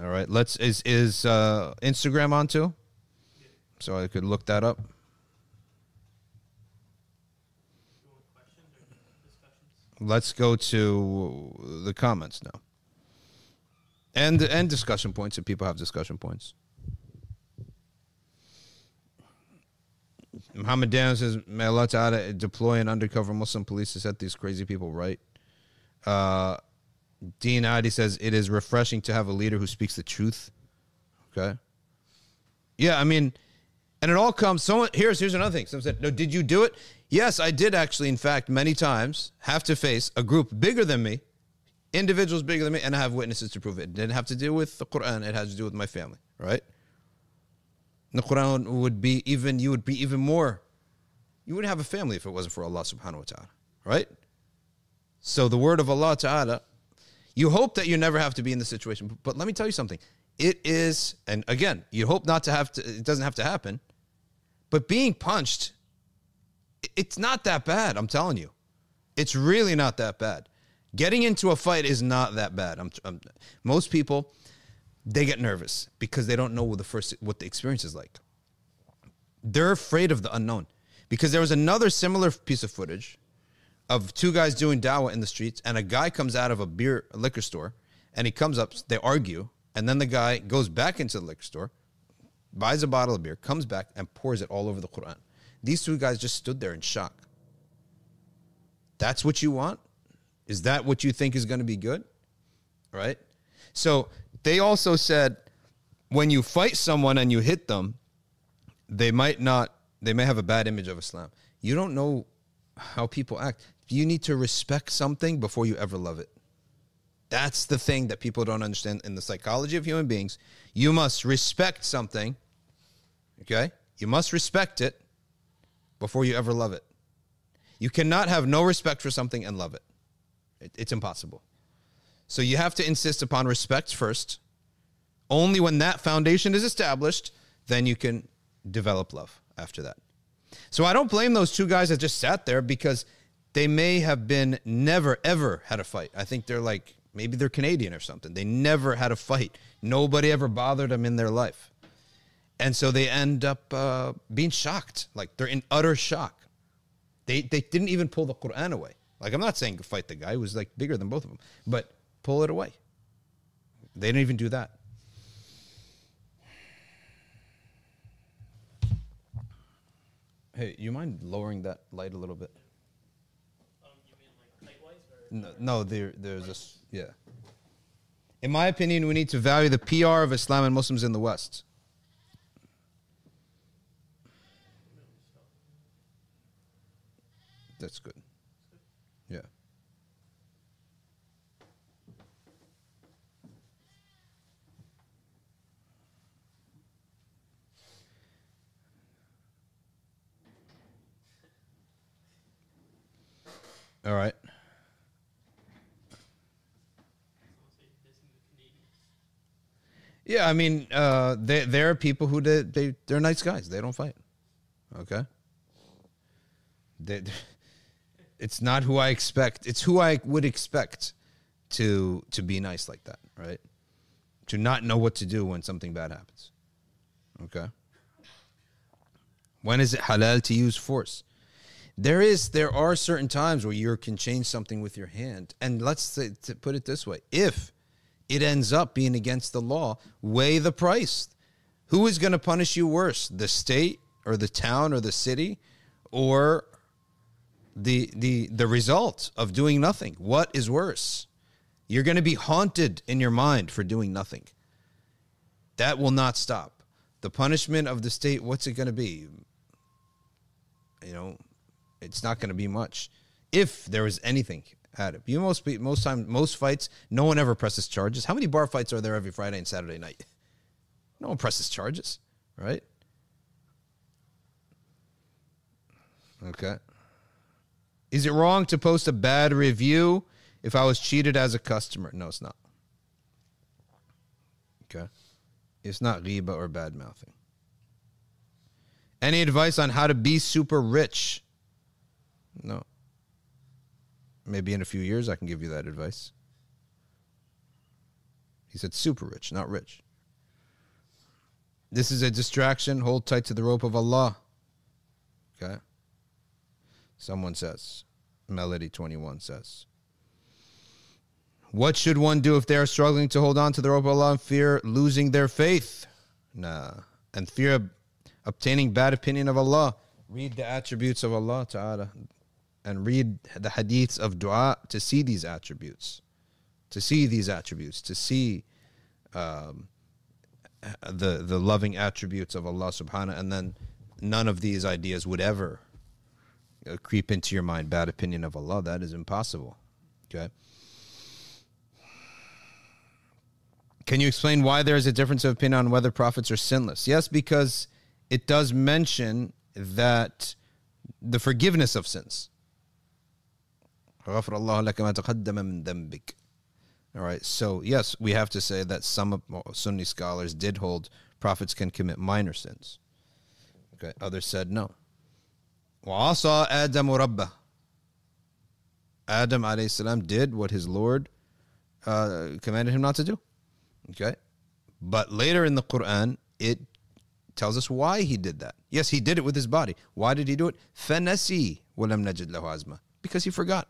All right. Let's is is uh, Instagram on too, so I could look that up. You want questions or discussions? Let's go to the comments now. And and discussion points if people have discussion points. Muhammad Dan says, May Allah Ta'ala deploy an undercover Muslim police to set these crazy people right. Uh, Dean Adi says, It is refreshing to have a leader who speaks the truth. Okay. Yeah, I mean, and it all comes. Someone here's here's another thing. Someone said, "No, did you do it?" Yes, I did actually. In fact, many times have to face a group bigger than me, individuals bigger than me, and I have witnesses to prove it. It didn't have to do with the Quran. It has to do with my family, right? The Quran would be even. You would be even more. You wouldn't have a family if it wasn't for Allah Subhanahu wa Taala, right? So the word of Allah Ta'ala, you hope that you never have to be in this situation. But let me tell you something. It is, and again, you hope not to have to, it doesn't have to happen. But being punched, it's not that bad. I'm telling you. It's really not that bad. Getting into a fight is not that bad. I'm, I'm, most people, they get nervous because they don't know what the first, what the experience is like. They're afraid of the unknown. Because there was another similar piece of footage of two guys doing dawa in the streets, and a guy comes out of a beer a liquor store, and he comes up, they argue, and then the guy goes back into the liquor store, buys a bottle of beer, comes back, and pours it all over the Quran. These two guys just stood there in shock. That's what you want? Is that what you think is going to be good? Right? So they also said when you fight someone and you hit them, they might not, they may have a bad image of Islam. You don't know how people act. You need to respect something before you ever love it. That's the thing that people don't understand in the psychology of human beings. You must respect something, okay? You must respect it before you ever love it. You cannot have no respect for something and love it. it it's impossible. So you have to insist upon respect first. Only when that foundation is established, then you can develop love after that. So I don't blame those two guys that just sat there because they may have been never ever had a fight. I think they're like maybe they're Canadian or something. They never had a fight. Nobody ever bothered them in their life. And so they end up uh, being shocked. Like they're in utter shock. They they didn't even pull the Quran away. Like I'm not saying fight the guy who was like bigger than both of them, but pull it away. They didn't even do that. Hey, you mind lowering that light a little bit? Um, like height wise or? No, no there, there's this. Yeah. In my opinion, we need to value the PR of Islam and Muslims in the West. That's good. Yeah. All right. Yeah, I mean, uh, there there are people who they, they they're nice guys. They don't fight. Okay. They, it's not who I expect. It's who I would expect to to be nice like that, right? To not know what to do when something bad happens. Okay. When is it halal to use force? There is there are certain times where you can change something with your hand, and let's say, to put it this way: if it ends up being against the law, weigh the price. Who is going to punish you worse, the state or the town or the city, or the the the result of doing nothing. What is worse? You're going to be haunted in your mind for doing nothing. That will not stop. The punishment of the state, what's it going to be? You know, it's not going to be much. If there is anything at it. You most most time most fights, no one ever presses charges. How many bar fights are there every Friday and Saturday night? No one presses charges, right? Okay. Is it wrong to post a bad review if I was cheated as a customer? No, it's not. Okay. It's not ghiba or bad mouthing. Any advice on how to be super rich? No. Maybe in a few years I can give you that advice. He said super rich, not rich. This is a distraction. Hold tight to the rope of Allah. Okay. Someone says, Melody 21 says, What should one do if they are struggling to hold on to the rope of Allah and fear losing their faith? Nah. And fear of obtaining bad opinion of Allah. Read the attributes of Allah Ta'ala and read the hadiths of dua to see these attributes. To see these attributes, to see um, the the loving attributes of Allah subhanahu and then none of these ideas would ever uh, creep into your mind bad opinion of Allah. That is impossible. Okay. Can you explain why there is a difference of opinion on whether prophets are sinless? Yes, because it does mention that the forgiveness of sins. All right, so yes, we have to say that some Sunni scholars did hold prophets can commit minor sins. Okay, others said no. وعصى آدم ربه Adam alayhi salam did what his Lord uh, commanded him not to do. Okay. But later in the Quran, it tells us why he did that. Yes, he did it with his body. Why did he do it? فَنَسِي وَلَمْ نَجِدْ لَهُ عَزْمًا Because he forgot.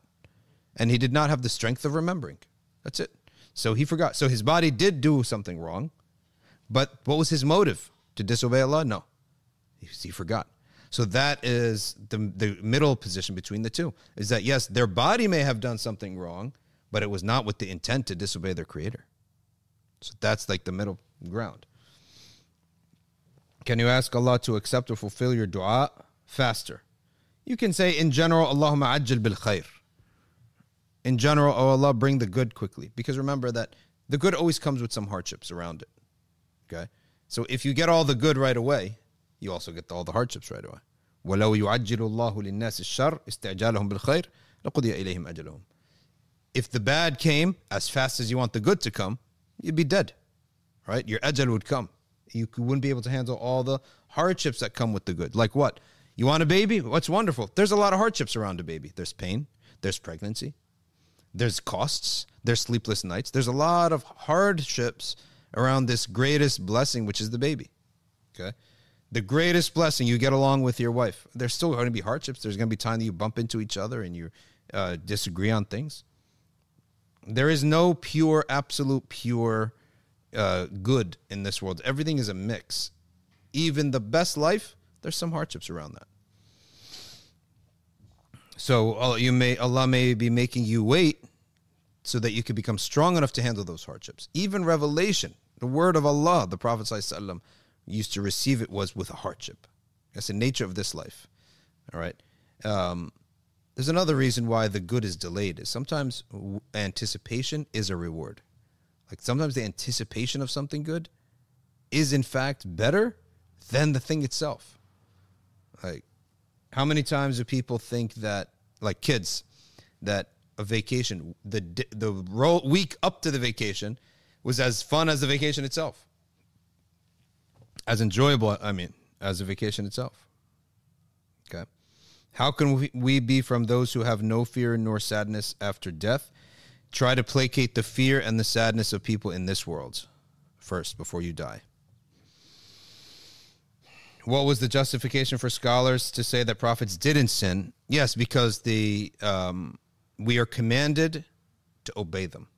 And he did not have the strength of remembering. That's it. So he forgot. So his body did do something wrong. But what was his motive? To disobey Allah? No. He, he forgot. So that is the, the middle position between the two. Is that yes, their body may have done something wrong, but it was not with the intent to disobey their creator. So that's like the middle ground. Can you ask Allah to accept or fulfill your dua faster? You can say in general, Allahumma ajjal bil khair. In general, oh Allah, bring the good quickly. Because remember that the good always comes with some hardships around it. Okay? So if you get all the good right away, you also get all the hardships right away. ولو يعجل الله للناس الشر استعجالهم بالخير لقضي إليهم أجلهم. If the bad came as fast as you want the good to come, you'd be dead. Right? Your ajal would come. You wouldn't be able to handle all the hardships that come with the good. Like what? You want a baby? What's wonderful? There's a lot of hardships around a baby. There's pain, there's pregnancy, there's costs, there's sleepless nights, there's a lot of hardships around this greatest blessing, which is the baby. Okay. The greatest blessing you get along with your wife. There's still going to be hardships. There's going to be time that you bump into each other and you uh, disagree on things. There is no pure, absolute, pure uh, good in this world. Everything is a mix. Even the best life, there's some hardships around that. So you may Allah may be making you wait so that you can become strong enough to handle those hardships. Even revelation, the word of Allah, the Prophet ﷺ used to receive it was with a hardship. That's the nature of this life. All right. Um, there's another reason why the good is delayed. Is sometimes anticipation is a reward. Like sometimes the anticipation of something good is in fact better than the thing itself. Like how many times do people think that, like kids, that a vacation, the the week up to the vacation, was as fun as the vacation itself, as enjoyable. I mean, as the vacation itself. Okay, how can we, we be from those who have no fear nor sadness after death? Try to placate the fear and the sadness of people in this world first before you die. What was the justification for scholars to say that prophets didn't sin? Yes, because the um, we are commanded to obey them.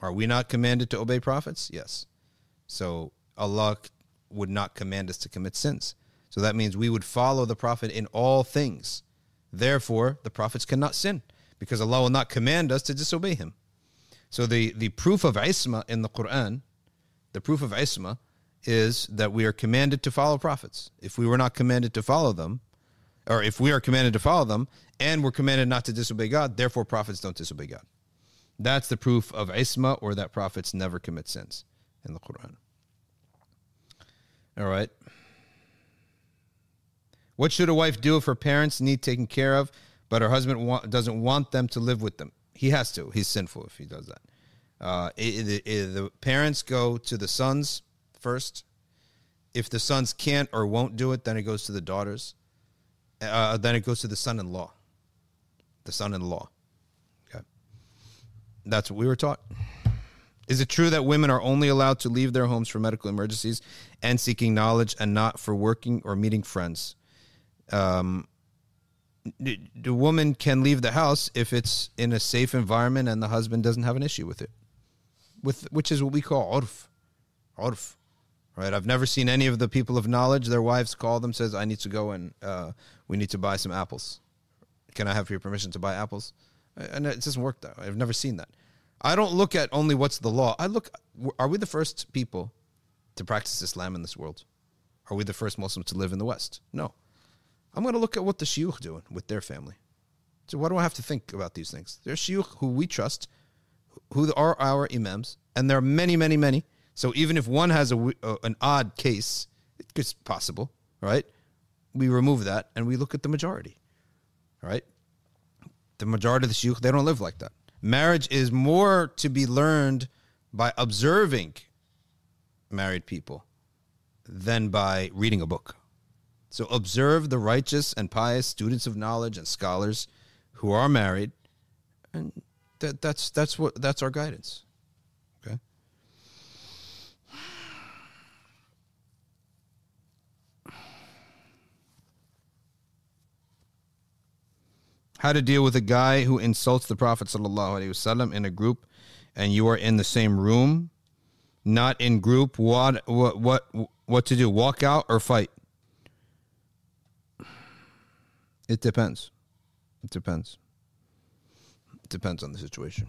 Are we not commanded to obey prophets? Yes. So Allah would not command us to commit sins. So that means we would follow the prophet in all things. Therefore, the prophets cannot sin because Allah will not command us to disobey Him. So the, the proof of isma in the Quran, the proof of isma is that we are commanded to follow prophets. If we were not commanded to follow them, or if we are commanded to follow them and we're commanded not to disobey God, therefore prophets don't disobey God. That's the proof of isma or that prophets never commit sins in the Quran. All right. What should a wife do if her parents need taken care of, but her husband wa- doesn't want them to live with them? He has to. He's sinful if he does that. Uh, it- it- it- the parents go to the sons first. If the sons can't or won't do it, then it goes to the daughters. Uh, then it goes to the son-in-law. The son-in-law. Okay, that's what we were taught. Is it true that women are only allowed to leave their homes for medical emergencies and seeking knowledge, and not for working or meeting friends? Um, the woman can leave the house if it's in a safe environment and the husband doesn't have an issue with it, with which is what we call urf, urf, right? I've never seen any of the people of knowledge their wives call them says I need to go and uh, we need to buy some apples. Can I have your permission to buy apples? And it doesn't work way. I've never seen that. I don't look at only what's the law. I look. Are we the first people to practice Islam in this world? Are we the first Muslims to live in the West? No. I'm going to look at what the shuyukh are doing with their family. So why do I have to think about these things? There's shuyukh who we trust, who are our imams, and there are many, many, many. So even if one has a, uh, an odd case, it's possible, right? We remove that and we look at the majority, right? The majority of the shuyukh, they don't live like that. Marriage is more to be learned by observing married people than by reading a book. So observe the righteous and pious students of knowledge and scholars who are married, and that, that's that's what that's our guidance. How to deal with a guy who insults the Prophet wasallam in a group, and you are in the same room, not in group. What what what what to do? Walk out or fight? It depends. It depends. It depends on the situation.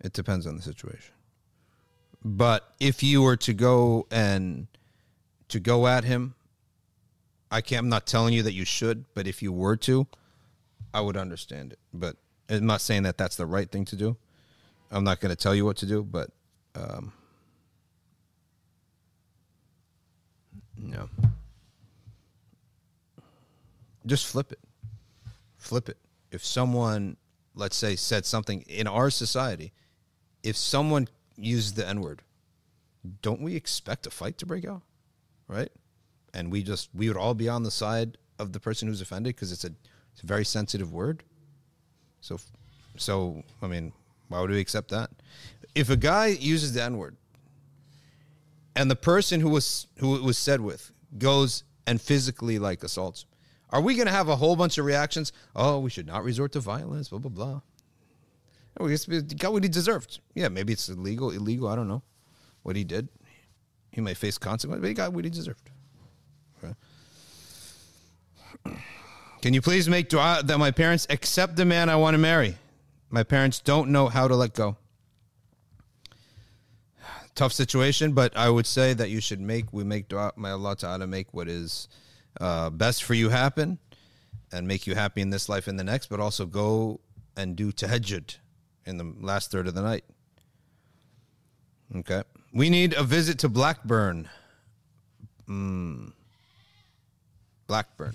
It depends on the situation. But if you were to go and to go at him, I can't I'm not telling you that you should, but if you were to, I would understand it. But I'm not saying that that's the right thing to do. I'm not going to tell you what to do, but um No. Just flip it. Flip it. If someone, let's say, said something in our society, if someone used the N word, don't we expect a fight to break out? Right? And we just, we would all be on the side of the person who's offended because it's a, it's a very sensitive word. So, so, I mean, why would we accept that? If a guy uses the N word, and the person who was who it was said with goes and physically like assaults are we going to have a whole bunch of reactions oh we should not resort to violence blah blah blah We he got what he deserved yeah maybe it's illegal illegal i don't know what he did he may face consequences but he got what he deserved. Can you please make dua that my parents accept the man i want to marry my parents don't know how to let go tough situation, but I would say that you should make we make dua may Allah Ta'ala make what is uh, best for you happen and make you happy in this life and the next, but also go and do tahajjud in the last third of the night. Okay. We need a visit to Blackburn. Mm. Blackburn.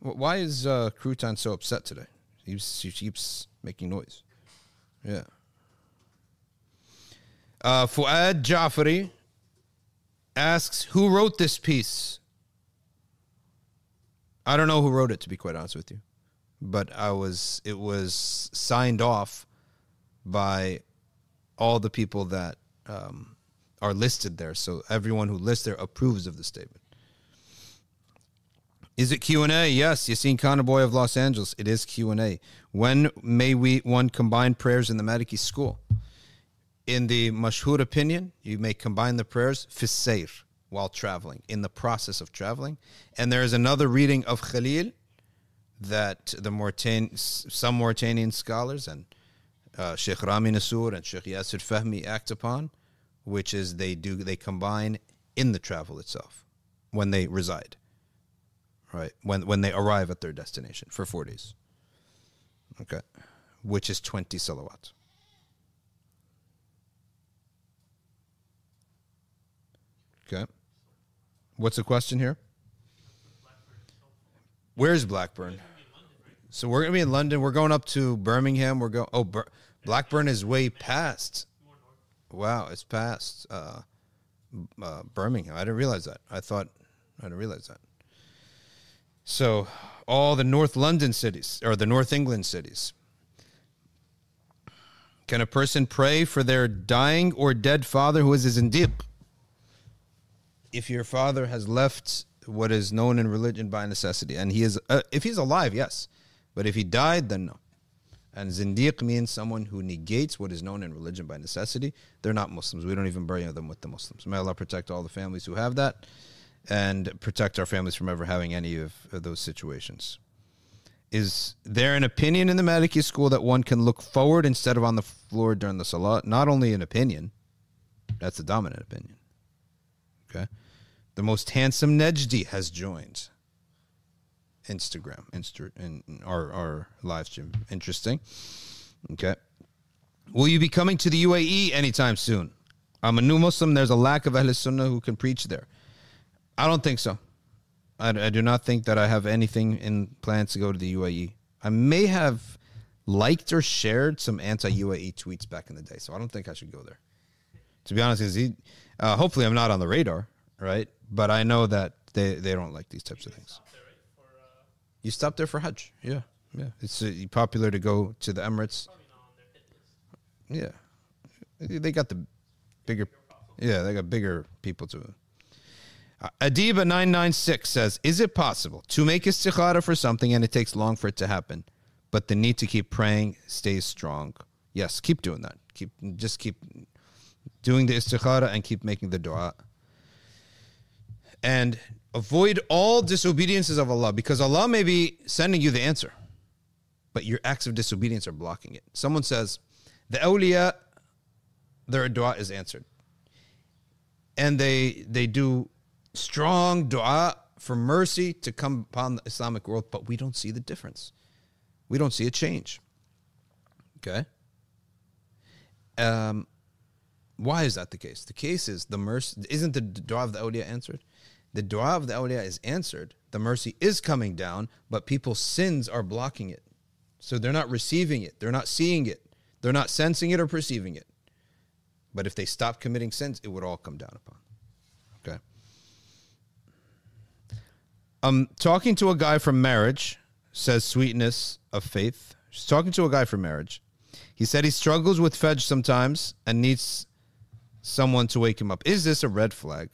Wh- Why is uh, Crouton so upset today? He keeps making noise. Yeah. Uh, Fuad Jafari asks, "Who wrote this piece?" I don't know who wrote it, to be quite honest with you, but I was. It was signed off by all the people that um, are listed there. So everyone who lists there approves of the statement. Is it Q and A? Yes, Yassine Kanaboy of Los Angeles. It is Q and A. When may we one combine prayers in the Maliki school? in the mashhur opinion, you may combine the prayers fi sayr, while traveling, in the process of traveling. And there is another reading of Khalil that the Mauritan, some Mauritanian scholars and uh, Sheikh Rami Nsour and Sheikh Yasir Fahmy act upon, which is they do they combine in the travel itself when they reside, right? When when they arrive at their destination for four days. Okay, which is twenty salawat. Okay. What's the question here? Where's Blackburn? So we're gonna be in London. We're going up to Birmingham. We're going. Oh, Bur- Blackburn is way past. Wow, it's past uh, uh, Birmingham. I didn't realize that. I thought I didn't realize that. So all the North London cities or the North England cities. Can a person pray for their dying or dead father who is a zindiq? If your father has left what is known in religion by necessity, and he is, uh, if he's alive, yes, but if he died, then no. And zindiq means someone who negates what is known in religion by necessity. They're not Muslims. We don't even bury them with the Muslims. May Allah protect all the families who have that and protect our families from ever having any of, of those situations. Is there an opinion in the Maliki school that one can look forward instead of on the floor during the salah? Not only an opinion, that's the dominant opinion. Okay. The most handsome Nejdi has joined. Instagram, Insta, in our, our live stream. Interesting. Okay. Will you be coming to the UAE anytime soon? I'm a new Muslim. There's a lack of Ahl Sunnah who can preach there. I don't think so. I, I do not think that I have anything in plans to go to the UAE. I may have liked or shared some anti UAE tweets back in the day, so I don't think I should go there. To be honest, 'cause he, uh, hopefully I'm not on the radar, right? But I know that they, they don't like these types of things. You stop there for Hajj, yeah, yeah. It's uh, popular to go to the Emirates. Yeah, they got the bigger. Yeah, they got bigger people to. Uh, Adiba nine nine six says, "Is it possible to make istikhara for something and it takes long for it to happen, but the need to keep praying stays strong? Yes, keep doing that. Keep just keep doing the istikhara and keep making the dua. And avoid all disobediences of Allah because Allah may be sending you the answer, but your acts of disobedience are blocking it. Someone says, the awliya, their dua is answered. And they they do strong dua for mercy to come upon the Islamic world, but we don't see the difference. We don't see a change. Okay? Um, why is that the case? The case is the mercy isn't the dua of the awliya answered? The dua of the awliya is answered. The mercy is coming down, but people's sins are blocking it. So they're not receiving it. They're not seeing it. They're not sensing it or perceiving it. But if they stop committing sins, it would all come down upon. Um, talking to a guy from marriage says sweetness of faith. She's talking to a guy from marriage. He said he struggles with Fajr sometimes and needs someone to wake him up. Is this a red flag?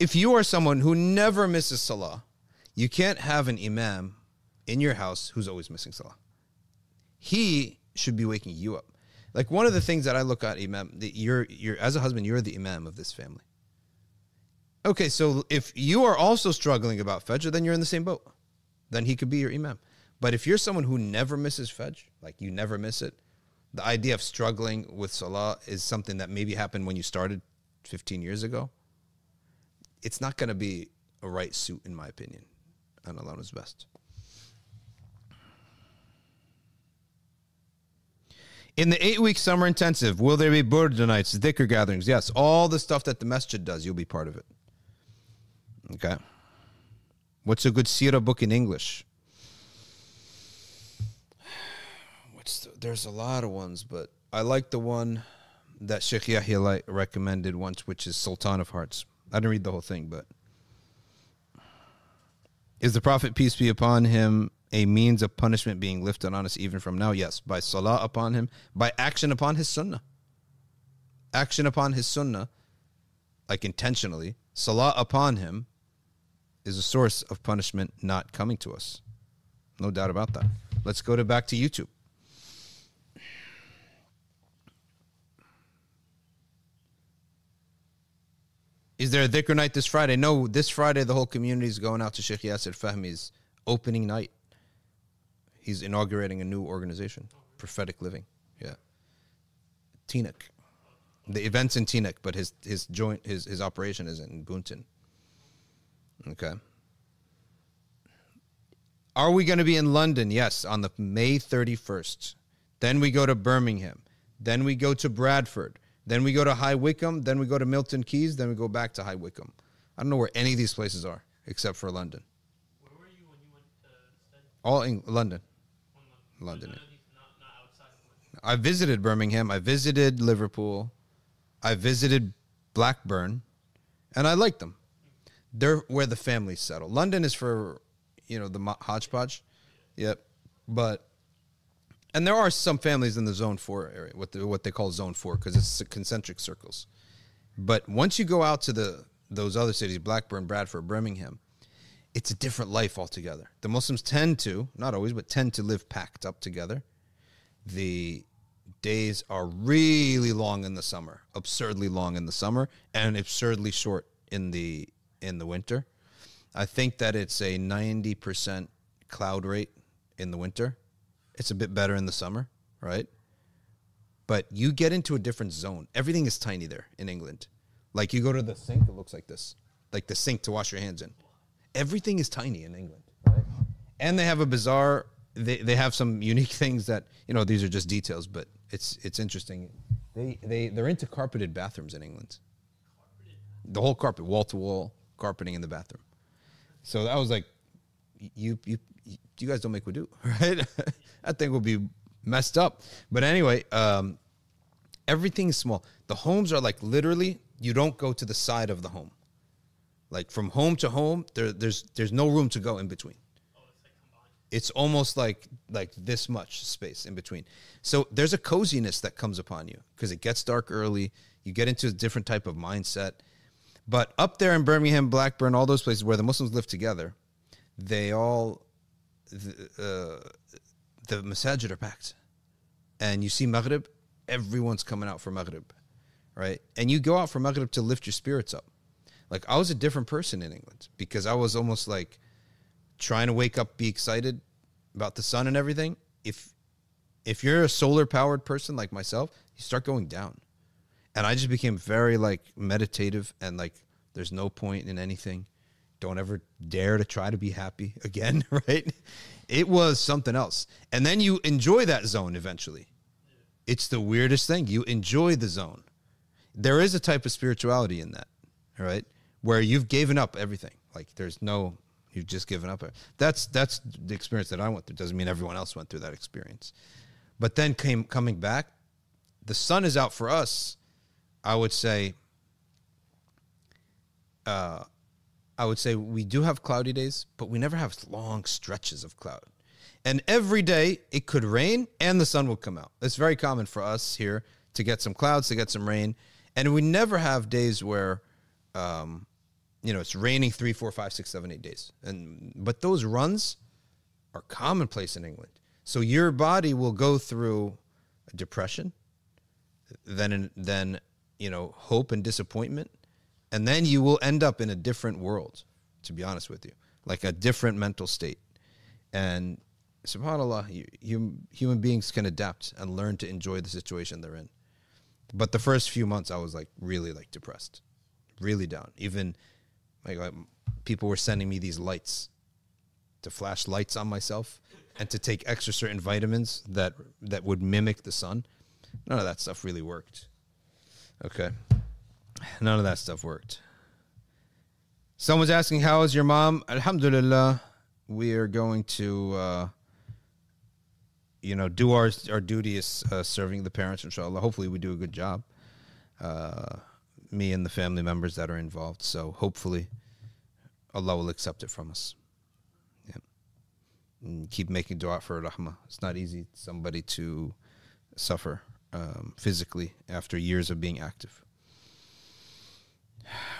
If you are someone who never misses Salah, you can't have an Imam in your house who's always missing Salah. He should be waking you up. Like one of the things that I look at, Imam, you're, you're as a husband, you're the Imam of this family. Okay, so if you are also struggling about Fajr, then you're in the same boat. Then he could be your Imam. But if you're someone who never misses Fajr, like you never miss it, the idea of struggling with Salah is something that maybe happened when you started 15 years ago. It's not going to be a right suit, in my opinion. And Allah knows best. In the eight week summer intensive, will there be Burda nights, dhikr gatherings? Yes, all the stuff that the masjid does, you'll be part of it. Okay. What's a good seerah book in English? What's the, there's a lot of ones, but I like the one that Sheikh Yahya recommended once, which is Sultan of Hearts. I didn't read the whole thing, but is the Prophet peace be upon him a means of punishment being lifted on us even from now? Yes, by salah upon him, by action upon his sunnah. Action upon his sunnah, like intentionally, salah upon him is a source of punishment not coming to us. No doubt about that. Let's go to back to YouTube. Is there a dhikr night this Friday? No, this Friday the whole community is going out to Sheikh Yasir Fahmy's opening night. He's inaugurating a new organization, Prophetic Living. Yeah. Teaneck. The event's in Teaneck, but his his joint his his operation is in Boonton. Okay. Are we going to be in London? Yes, on the May 31st. Then we go to Birmingham. Then we go to Bradford. Then we go to High Wycombe. Then we go to Milton Keynes. Then we go back to High Wycombe. I don't know where any of these places are except for London. Where were you when you went to study? All in London. London, None not, not London. I visited Birmingham. I visited Liverpool. I visited Blackburn, and I liked them. They're where the families settle. London is for, you know, the hodgepodge. Yep. But, and there are some families in the Zone Four area, what the, what they call Zone Four, because it's concentric circles. But once you go out to the those other cities, Blackburn, Bradford, Birmingham, it's a different life altogether. The Muslims tend to, not always, but tend to live packed up together. The days are really long in the summer, absurdly long in the summer, and absurdly short in the in the winter. I think that it's a ninety percent cloud rate in the winter. It's a bit better in the summer, right? But you get into a different zone. Everything is tiny there in England. Like you go to the sink, it looks like this, like the sink to wash your hands in. Everything is tiny in England, right? And they have a bizarre. They they have some unique things that you know. These are just details, but it's it's interesting. They they they're into carpeted bathrooms in England. The whole carpet, wall to wall carpeting in the bathroom. So that was like, you you you guys don't make wudu, right? that thing will be messed up. But anyway, um, everything is small. The homes are like literally you don't go to the side of the home. Like from home to home, there, there's there's no room to go in between. Oh, it's like. It's almost like like this much space in between. So there's a coziness that comes upon you because it gets dark early. You get into a different type of mindset. But up there in Birmingham, Blackburn, all those places where the Muslims live together, they all the, uh, the masajid are packed, and you see Maghrib, everyone's coming out for Maghrib, right? And you go out for Maghrib to lift your spirits up. Like I was a different person in England because I was almost like trying to wake up, be excited about the sun and everything. If if you're a solar powered person like myself, you start going down. And I just became very like meditative and like there's no point in anything. Don't ever dare to try to be happy again, right? It was something else. And then you enjoy that zone eventually. It's the weirdest thing. You enjoy the zone. There is a type of spirituality in that, right? Where you've given up everything. Like there's no you've just given up. That's that's the experience that I went through. Doesn't mean everyone else went through that experience. But then came coming back, the sun is out for us. I would say uh I would say we do have cloudy days, but we never have long stretches of cloud. And every day it could rain and the sun will come out. It's very common for us here to get some clouds, to get some rain. And we never have days where, um, you know, it's raining three, four, five, six, seven, eight days. And but those runs are commonplace in England. So your body will go through a depression, then then you know hope and disappointment, and then you will end up in a different world. To be honest with you, like a different mental state, and subhanallah, you, human beings can adapt and learn to enjoy the situation they're in. But the first few months, I was like really like depressed, really down. Even like um, people were sending me these lights to flash lights on myself and to take extra certain vitamins that that would mimic the sun. None of that stuff really worked. Okay. None of that stuff worked. Someone's asking, How is your mom? Alhamdulillah. We are going to, uh, you know, do our, our duty as uh, serving the parents, inshallah. Hopefully, we do a good job. Uh, me and the family members that are involved. So, hopefully, Allah will accept it from us. Yeah. And keep making dua for rahmah. It's not easy somebody to suffer um, physically after years of being active.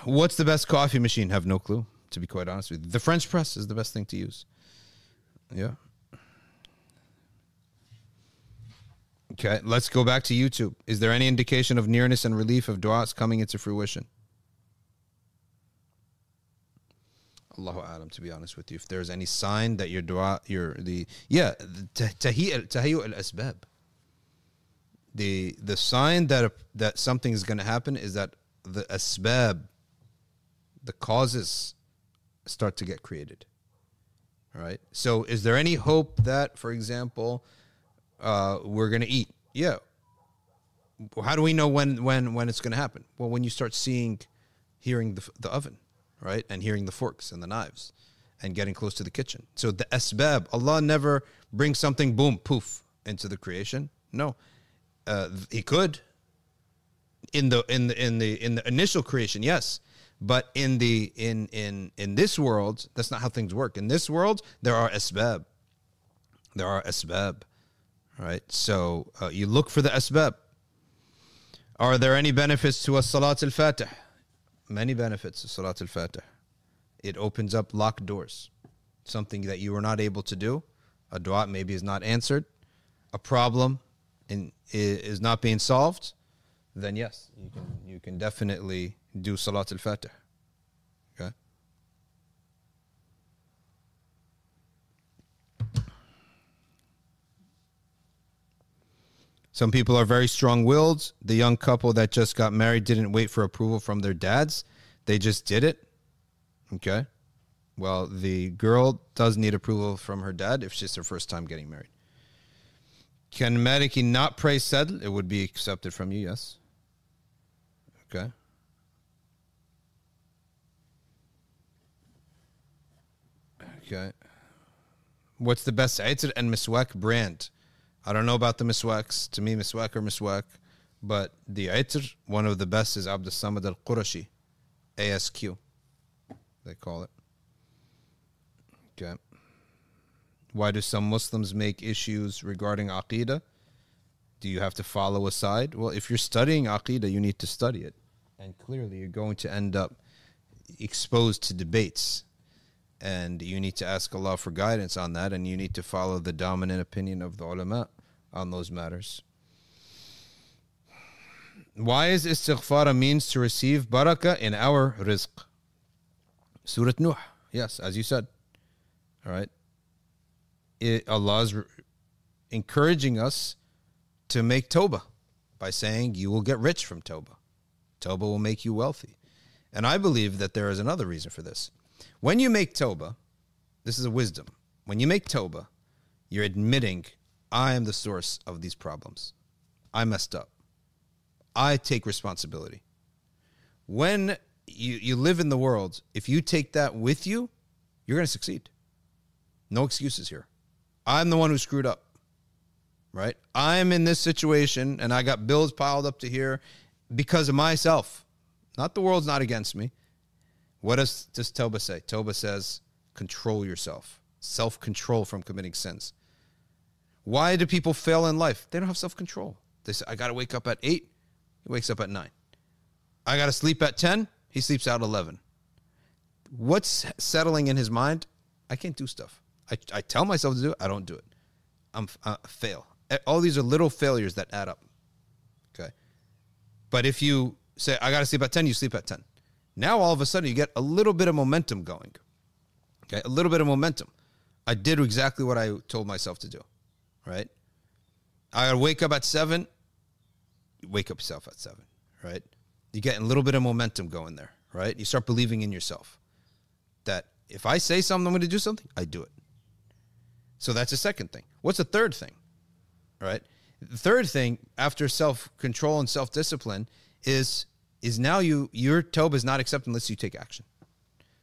What's the best coffee machine? Have no clue, to be quite honest with you. The French press is the best thing to use. Yeah. Okay, let's go back to YouTube. Is there any indication of nearness and relief of du'as coming into fruition? Allahu alam, to be honest with you. If there's any sign that your dua, your the yeah, tahiyyu al asbab. The the sign that that something is going to happen is that the asbab, the causes, start to get created. All right. So, is there any hope that, for example, uh, we're going to eat? Yeah. How do we know when when when it's going to happen? Well, when you start seeing, hearing the the oven right? And hearing the forks and the knives and getting close to the kitchen. So the asbab, Allah never brings something boom, poof into the creation. No. Uh, he could in the in the in the in the initial creation, yes. But in the in in in this world, that's not how things work. In this world, there are asbab. There are asbab, right? So uh, you look for the asbab. Are there any benefits to a salat al-fatih? many benefits of Salat al Fatih. It opens up locked doors. Something that you were not able to do. A dua maybe is not answered. A problem in, is not being solved. Then yes, you can you can definitely do Salat al Fatih. Okay. Some people are very strong willed. The young couple that just got married didn't wait for approval from their dads. They just did it. Okay. Well, the girl does need approval from her dad if she's her first time getting married. Can Maliki not pray said? It would be accepted from you, yes. Okay. Okay. What's the best Aitzir and Miswak brand? I don't know about the miswaks. To me, miswak or miswak. But the Aitr, one of the best is Abdus Samad al Qurashi. ASQ, they call it. Okay. Why do some Muslims make issues regarding Aqidah? Do you have to follow a side? Well, if you're studying Aqidah, you need to study it. And clearly, you're going to end up exposed to debates and you need to ask Allah for guidance on that, and you need to follow the dominant opinion of the ulama on those matters. Why is istighfar a means to receive barakah in our rizq? Surah Nuh. Yes, as you said. All right. It, Allah is encouraging us to make Toba by saying you will get rich from Toba. Toba will make you wealthy. And I believe that there is another reason for this. When you make Toba, this is a wisdom. When you make Toba, you're admitting I am the source of these problems. I messed up. I take responsibility. When you, you live in the world, if you take that with you, you're going to succeed. No excuses here. I'm the one who screwed up, right? I'm in this situation and I got bills piled up to here because of myself. Not the world's not against me. What does, does Toba say? Toba says, control yourself, self control from committing sins. Why do people fail in life? They don't have self control. They say, I got to wake up at 8. He wakes up at 9. I got to sleep at 10. He sleeps out 11. What's settling in his mind? I can't do stuff. I, I tell myself to do it. I don't do it. I'm I fail. All these are little failures that add up. Okay. But if you say, I got to sleep at 10, you sleep at 10. Now all of a sudden you get a little bit of momentum going. Okay, a little bit of momentum. I did exactly what I told myself to do right? I wake up at seven. You wake up yourself at seven, right? You get a little bit of momentum going there, right? You start believing in yourself that if I say something, I'm going to do something, I do it. So that's the second thing. What's the third thing, right? The third thing after self control and self discipline is is now you your toba is not accepted unless you take action.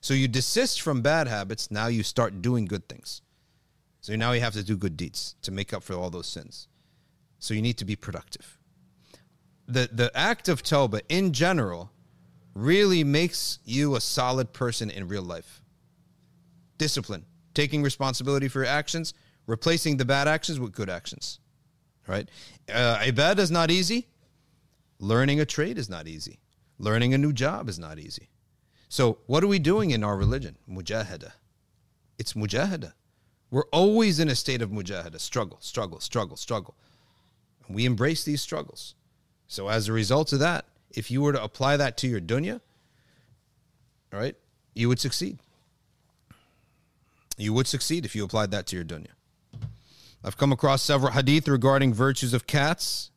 So you desist from bad habits. Now you start doing good things. So now you have to do good deeds to make up for all those sins. So you need to be productive. The the act of tawbah in general really makes you a solid person in real life. Discipline, taking responsibility for your actions, replacing the bad actions with good actions. Right? Uh, ibadah is not easy. Learning a trade is not easy. Learning a new job is not easy. So, what are we doing in our religion? Mujahada. It's mujahada. We're always in a state of mujahada, struggle, struggle, struggle, struggle. And we embrace these struggles. So as a result of that, if you were to apply that to your dunya, all right, you would succeed. You would succeed if you applied that to your dunya. I've come across several hadith regarding virtues of cats.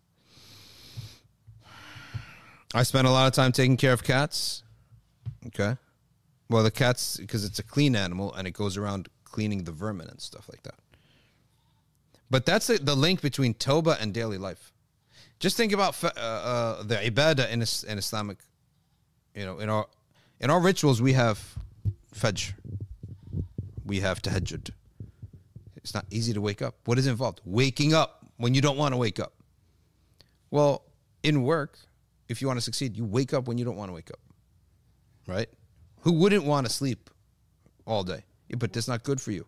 I spend a lot of time taking care of cats. Okay. Well, the cats, because it's a clean animal and it goes around cleaning the vermin and stuff like that. But that's the, the link between Toba and daily life. Just think about uh, uh, the ibadah in, in Islamic, you know, in our in our rituals we have fajr, we have tahajjud. It's not easy to wake up. What is involved? Waking up when you don't want to wake up. Well, in work, if you want to succeed, you wake up when you don't want to wake up. Right? Who wouldn't want to sleep all day? But that's not good for you.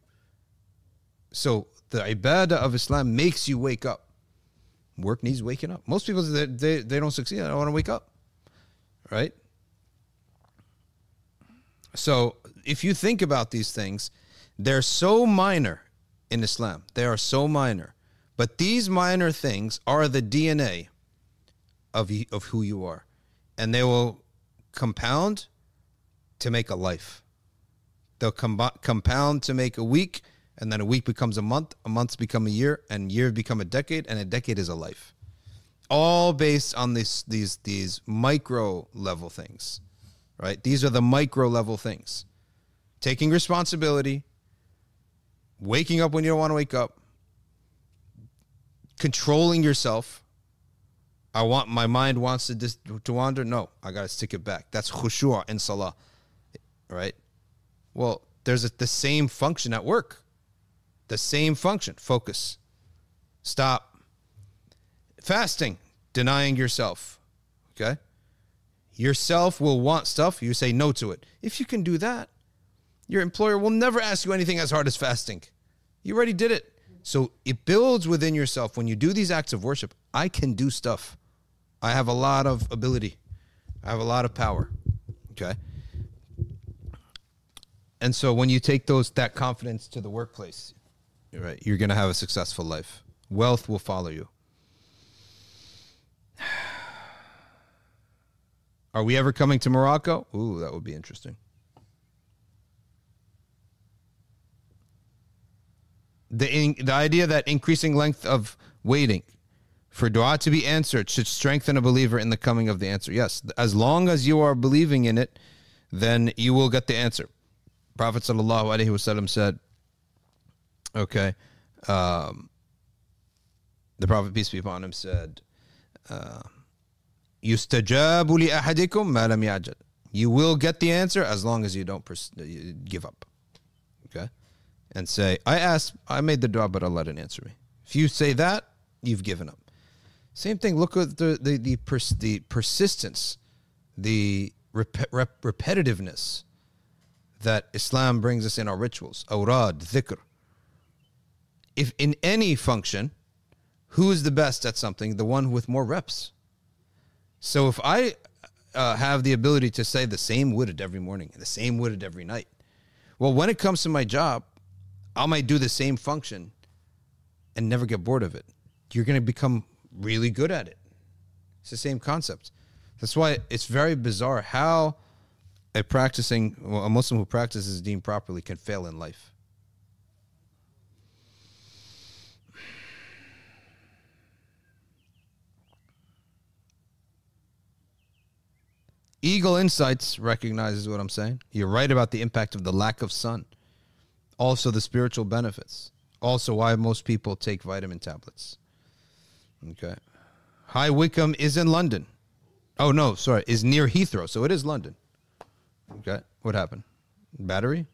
So the ibadah of Islam makes you wake up. Work needs waking up. Most people they they, they don't succeed. I don't want to wake up. Right? So if you think about these things, they're so minor in Islam. They are so minor. But these minor things are the DNA of, of who you are. And they will compound to make a life. They'll com- compound to make a week, and then a week becomes a month, a month become a year, and year become a decade, and a decade is a life. All based on these these these micro level things. Right? These are the micro level things. Taking responsibility, waking up when you don't want to wake up, controlling yourself. I want my mind wants to dis, to wander. No, I got to stick it back. That's khushu' in salah, right? Well, there's a, the same function at work. The same function. Focus. Stop. Fasting, denying yourself. Okay? Yourself will want stuff. You say no to it. If you can do that, your employer will never ask you anything as hard as fasting. You already did it. So it builds within yourself when you do these acts of worship. I can do stuff. I have a lot of ability. I have a lot of power. Okay. And so when you take those that confidence to the workplace, right, you're going to have a successful life. Wealth will follow you. Are we ever coming to Morocco? Ooh, that would be interesting. The in, the idea that increasing length of waiting for dua to be answered should strengthen a believer in the coming of the answer. Yes, as long as you are believing in it, then you will get the answer. Prophet sallallahu alaihi wasallam said, "Okay." Um, the Prophet peace be upon him said, "Yustajabu li ahadikum ma lam yajad." You will get the answer as long as you don't pers- give up. And say, I asked, I made the dua, but Allah didn't answer me. If you say that, you've given up. Same thing. Look at the the the, pers- the persistence, the rep- rep- repetitiveness that Islam brings us in our rituals. Awrad, dhikr. If in any function, who is the best at something? The one with more reps. So if I uh, have the ability to say the same word every morning, the same word every night, well, when it comes to my job, I might do the same function and never get bored of it. You're going to become really good at it. It's the same concept. That's why it's very bizarre how a practicing well, a Muslim who practices deen properly can fail in life. Eagle Insights recognizes what I'm saying. You're right about the impact of the lack of sun also the spiritual benefits. Also, why most people take vitamin tablets. Okay. High Wycombe is in London. Oh, no, sorry, is near Heathrow. So it is London. Okay. What happened? Battery?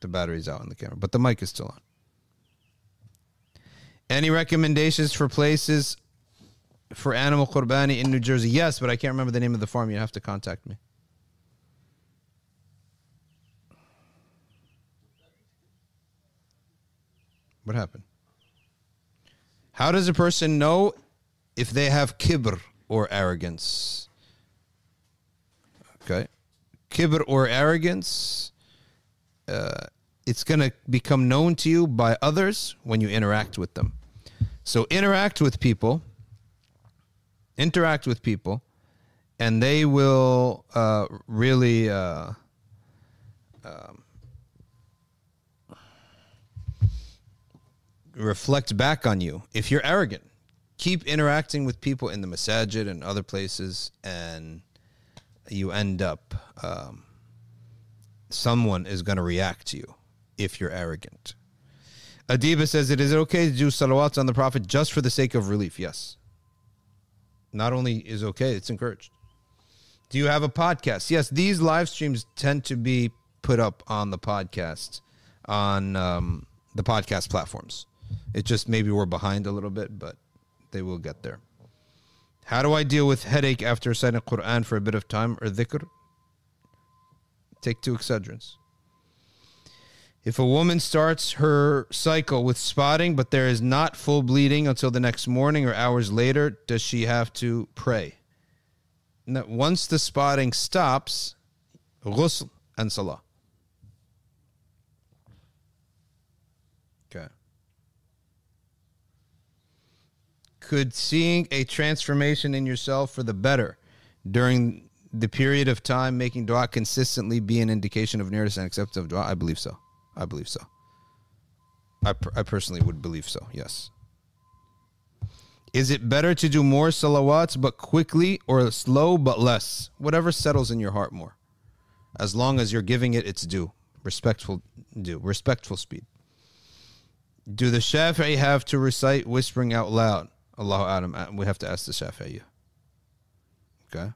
The battery's out on the camera, but the mic is still on. Any recommendations for places for animal qurbani in New Jersey? Yes, but I can't remember the name of the farm. You have to contact me. What happened? How does a person know if they have kibr or arrogance? Okay. Kibr or arrogance, uh, it's going to become known to you by others when you interact with them. So interact with people, interact with people, and they will uh, really. Uh, um, reflect back on you. If you're arrogant, keep interacting with people in the masajid and other places, and you end up, um, someone is going to react to you if you're arrogant. Adiba says, "It is okay to do salawats on the Prophet just for the sake of relief?" Yes. Not only is okay, it's encouraged. Do you have a podcast? Yes, these live streams tend to be put up on the podcast on um, the podcast platforms. It just maybe we're behind a little bit, but they will get there. How do I deal with headache after reciting Quran for a bit of time or dhikr? Take two Excedrins. If a woman starts her cycle with spotting, but there is not full bleeding until the next morning or hours later, does she have to pray? No, once the spotting stops, ghusl and salah. Could seeing a transformation in yourself for the better during the period of time making dua consistently be an indication of nearness and acceptance of dua? I believe so. I believe so. I, per- I personally would believe so, yes. Is it better to do more salawats but quickly or slow but less? Whatever settles in your heart more. As long as you're giving it its due. Respectful due. Respectful speed. Do the Shafi'i have to recite whispering out loud? Allahu alam. Uh, We have to ask the Shafi'i. Okay.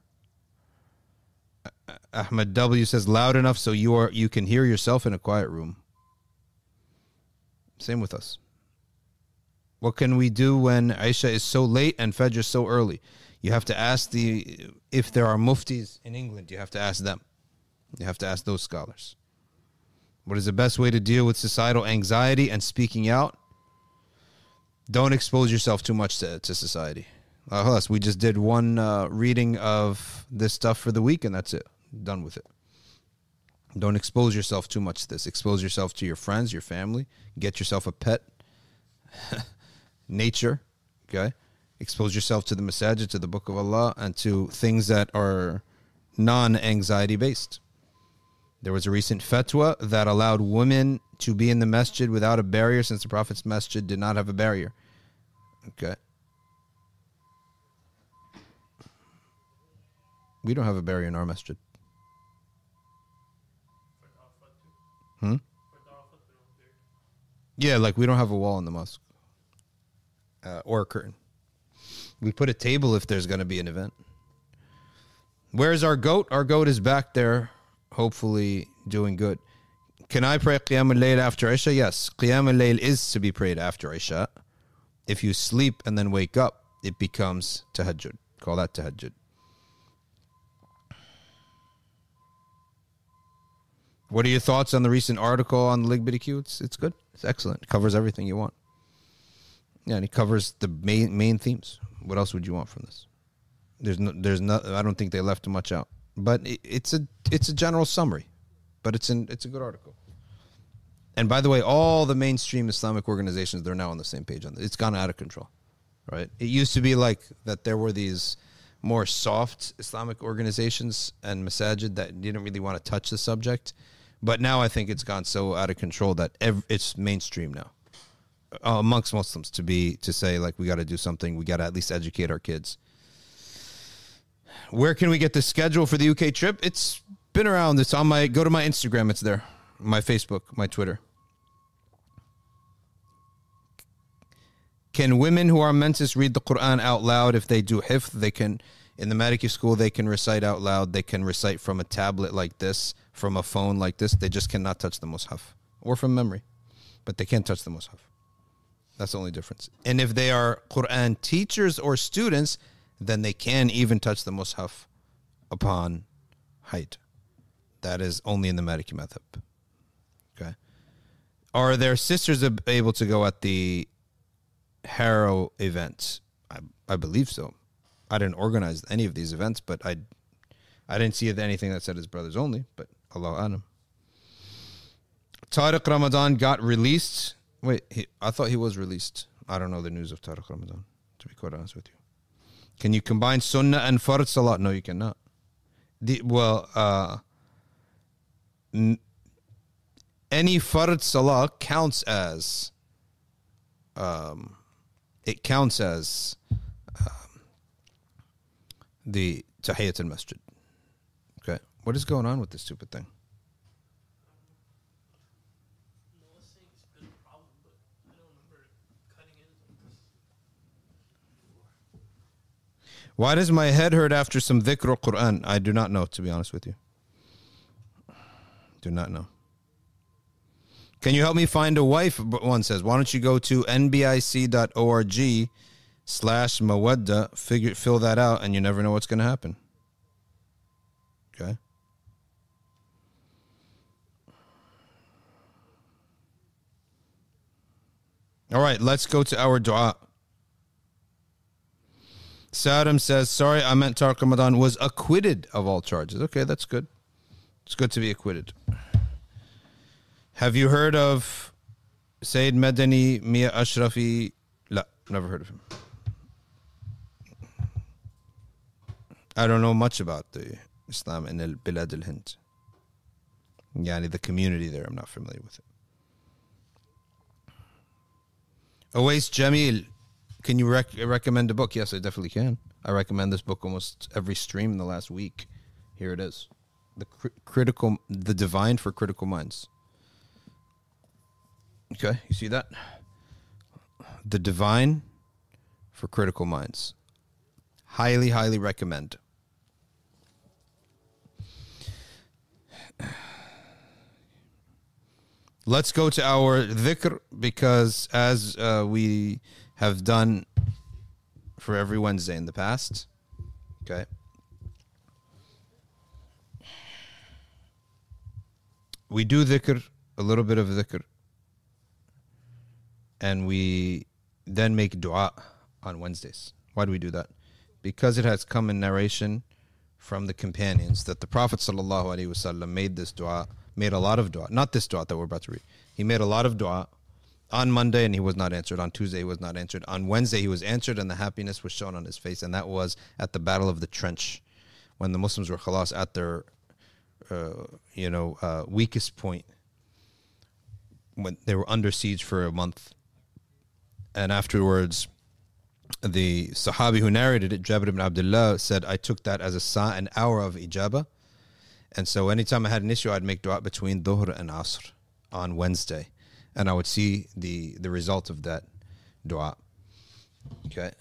Uh, Ahmed W says loud enough so you are you can hear yourself in a quiet room. Same with us. What can we do when Isha is so late and Fajr so early? You have to ask the if there are muftis in England. You have to ask them. You have to ask those scholars. What is the best way to deal with societal anxiety and speaking out? Don't expose yourself too much to, to society. Uh, Halas, we just did one uh, reading of this stuff for the week, and that's it. Done with it. Don't expose yourself too much to this. Expose yourself to your friends, your family. Get yourself a pet. Nature, okay? Expose yourself to the masajid, to the Book of Allah, and to things that are non anxiety based. There was a recent fatwa that allowed women to be in the masjid without a barrier since the Prophet's masjid did not have a barrier. Okay. We don't have a barrier in our masjid. Hmm? Yeah, like we don't have a wall in the mosque uh, or a curtain. We put a table if there's going to be an event. Where's our goat? Our goat is back there, hopefully doing good. Can I pray Qiyam al-Layl after Isha? Yes. Qiyam al-Layl is to be prayed after Isha. If you sleep and then wake up, it becomes tahajjud. Call that tahajjud. What are your thoughts on the recent article on LGBTQ? It's, it's good. It's excellent. It covers everything you want. Yeah, and it covers the main main themes. What else would you want from this? There's no, there's no. I don't think they left much out, but it, it's a it's a general summary, but it's an it's a good article. And by the way, all the mainstream Islamic organizations they're now on the same page on this. It's gone out of control, right? It used to be like that. There were these more soft Islamic organizations and masajid that didn't really want to touch the subject, but now I think it's gone so out of control that ev- it's mainstream now uh, amongst Muslims to be to say like we got to do something. We got to at least educate our kids. Where can we get the schedule for the UK trip? It's been around. It's on my go to my Instagram. It's there. My Facebook, my Twitter. Can women who are mentis read the Quran out loud if they do hifth? They can in the Maliki school. They can recite out loud. They can recite from a tablet like this, from a phone like this. They just cannot touch the mushaf or from memory, but they can't touch the mushaf. That's the only difference. And if they are Quran teachers or students, then they can even touch the mushaf upon height. That is only in the Maliki method. Are their sisters able to go at the Harrow events? I, I believe so. I didn't organize any of these events, but I I didn't see anything that said his brothers only, but Allah Alam. Tariq Ramadan got released. Wait, he, I thought he was released. I don't know the news of Tariq Ramadan, to be quite honest with you. Can you combine Sunnah and Fard Salat? No, you cannot. The, well, uh, n- any Fard Salah counts as um, it counts as um, the Tahiyyat al Masjid. Okay. What is going on with this stupid thing? Why does my head hurt after some dhikr Quran? I do not know, to be honest with you. Do not know. Can you help me find a wife? One says, why don't you go to nbic.org slash mawadda, figure, fill that out, and you never know what's going to happen. Okay. All right, let's go to our dua. Saddam says, sorry, I meant Tariq Ramadan was acquitted of all charges. Okay, that's good. It's good to be acquitted. Have you heard of Sayyid Madani Mia Ashrafi? La, never heard of him. I don't know much about the Islam in al Bilad al Hind. Yani the community there, I'm not familiar with it. Awais Jamil, can you rec- recommend a book? Yes, I definitely can. I recommend this book almost every stream in the last week. Here it is, the cri- critical, the divine for critical minds. Okay, you see that? The divine for critical minds. Highly, highly recommend. Let's go to our dhikr because as uh, we have done for every Wednesday in the past, okay. We do dhikr, a little bit of dhikr, and we then make dua on Wednesdays. Why do we do that? Because it has come in narration from the companions that the Prophet wasallam made this dua, made a lot of dua. Not this dua that we're about to read. He made a lot of dua on Monday and he was not answered. On Tuesday he was not answered. On Wednesday he was answered and the happiness was shown on his face. And that was at the Battle of the Trench, when the Muslims were khalas at their, uh, you know, uh, weakest point, when they were under siege for a month and afterwards the Sahabi who narrated it, Jabir ibn Abdullah, said, I took that as a sa- an hour of ijabah. And so anytime I had an issue, I'd make dua between Dhuhr and Asr on Wednesday. And I would see the, the result of that dua. Okay.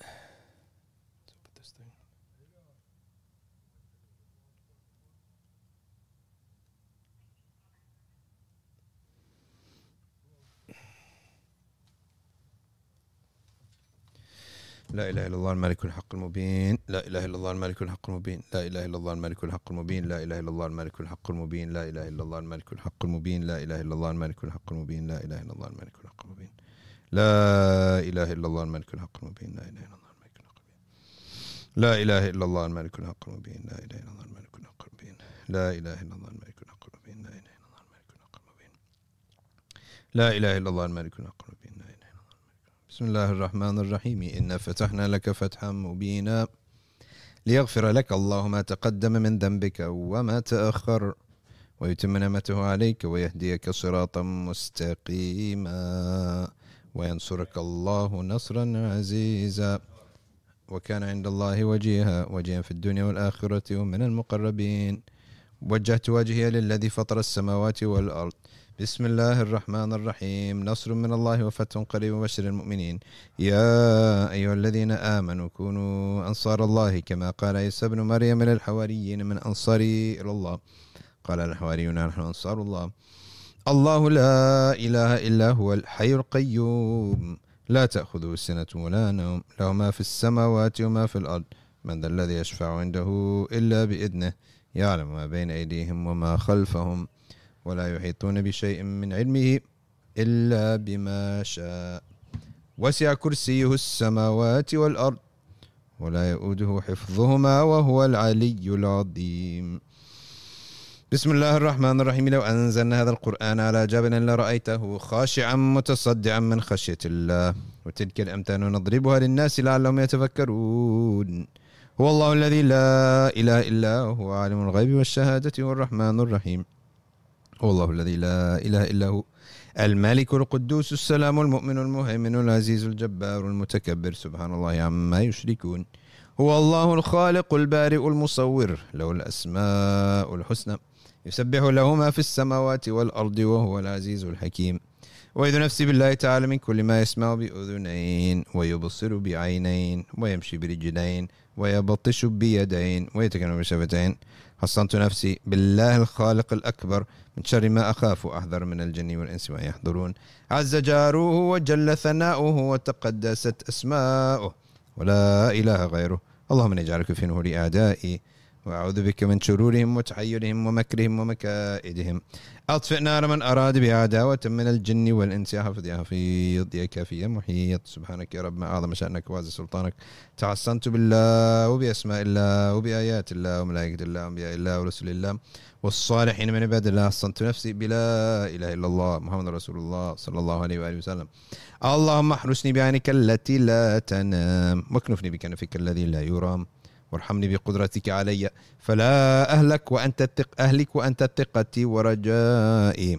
لا اله الا الله الملك الحق المبين لا اله الا الله الملك الحق المبين لا اله الا الله الملك الحق المبين لا اله الا الله الملك الحق المبين لا اله الا الله الملك الحق المبين لا اله الا الله الملك الحق المبين لا اله الا الله الملك الحق المبين لا اله الا الله الملك الحق المبين لا اله الا الله الملك الحق المبين لا اله الا الله الملك الحق المبين لا اله الا الله الملك الحق المبين لا اله الا الله الملك الحق المبين لا اله الا الله الملك الحق المبين لا اله الا الله الملك الحق المبين لا اله الا الله بسم الله الرحمن الرحيم. إنا فتحنا لك فتحا مبينا ليغفر لك الله ما تقدم من ذنبك وما تأخر ويتم نعمته عليك ويهديك صراطا مستقيما وينصرك الله نصرا عزيزا. وكان عند الله وجيها وجيها في الدنيا والآخرة ومن المقربين. وجهت وجهي للذي فطر السماوات والأرض. بسم الله الرحمن الرحيم. نصر من الله وفتح قريب وبشر المؤمنين. يا أيها الذين آمنوا كونوا أنصار الله كما قال عيسى ابن مريم للحواريين من أنصاري إلى الله. قال الحواريون نحن أنصار الله. الله لا إله إلا هو الحي القيوم. لا تأخذه سنة ولا نوم. له ما في السماوات وما في الأرض. من ذا الذي يشفع عنده إلا بإذنه. يعلم ما بين أيديهم وما خلفهم. ولا يحيطون بشيء من علمه إلا بما شاء. وسع كرسيه السماوات والأرض ولا يؤوده حفظهما وهو العلي العظيم. بسم الله الرحمن الرحيم. لو أنزلنا هذا القرآن على جبل لرأيته خاشعا متصدعا من خشية الله. وتلك الأمثال نضربها للناس لعلهم يتفكرون. هو الله الذي لا إله إلا هو عالم الغيب والشهادة هو الرحمن الرحيم. والله الذي لا إله إلا هو. الملك القدوس السلام المؤمن المهيمن العزيز الجبار المتكبر. سبحان الله عما يشركون. هو الله الخالق البارئ المصور. له الأسماء الحسنى. يسبح له ما في السماوات والأرض وهو العزيز الحكيم. وإذ نفسي بالله تعالى من كل ما يسمع بأذنين ويبصر بعينين ويمشي برجلين ويبطش بيدين ويتكلم بشفتين. حصنت نفسي بالله الخالق الأكبر من شر ما أخاف وأحذر من الجن والإنس وأن يحضرون. عز جاره وجل ثناؤه وتقدست أسماؤه. ولا إله غيره. اللهم إني أجعلك في نور أعدائي وأعوذ بك من شرورهم وتحيرهم ومكرهم ومكائدهم. أطفئ نار من أراد بها عداوة من الجن والإنس. يا حفظ يا حفيظ يا كافي يا محيط. سبحانك يا رب ما أعظم شأنك وعز سلطانك. تحصنت بالله وبأسماء الله وبآيات الله وملائكة الله وأنبياء الله ورسل الله والصالحين من عباد الله. حصنت نفسي بلا إله إلا الله محمد رسول الله صلى الله عليه وآله وسلم. اللهم احرسني بعينك التي لا تنام. واكنفني بكنفك الذي لا يرام. وارحمني بقدرتك علي. فلا أهلك وأنت الثق أهلك وأنت ثقتي ورجائي.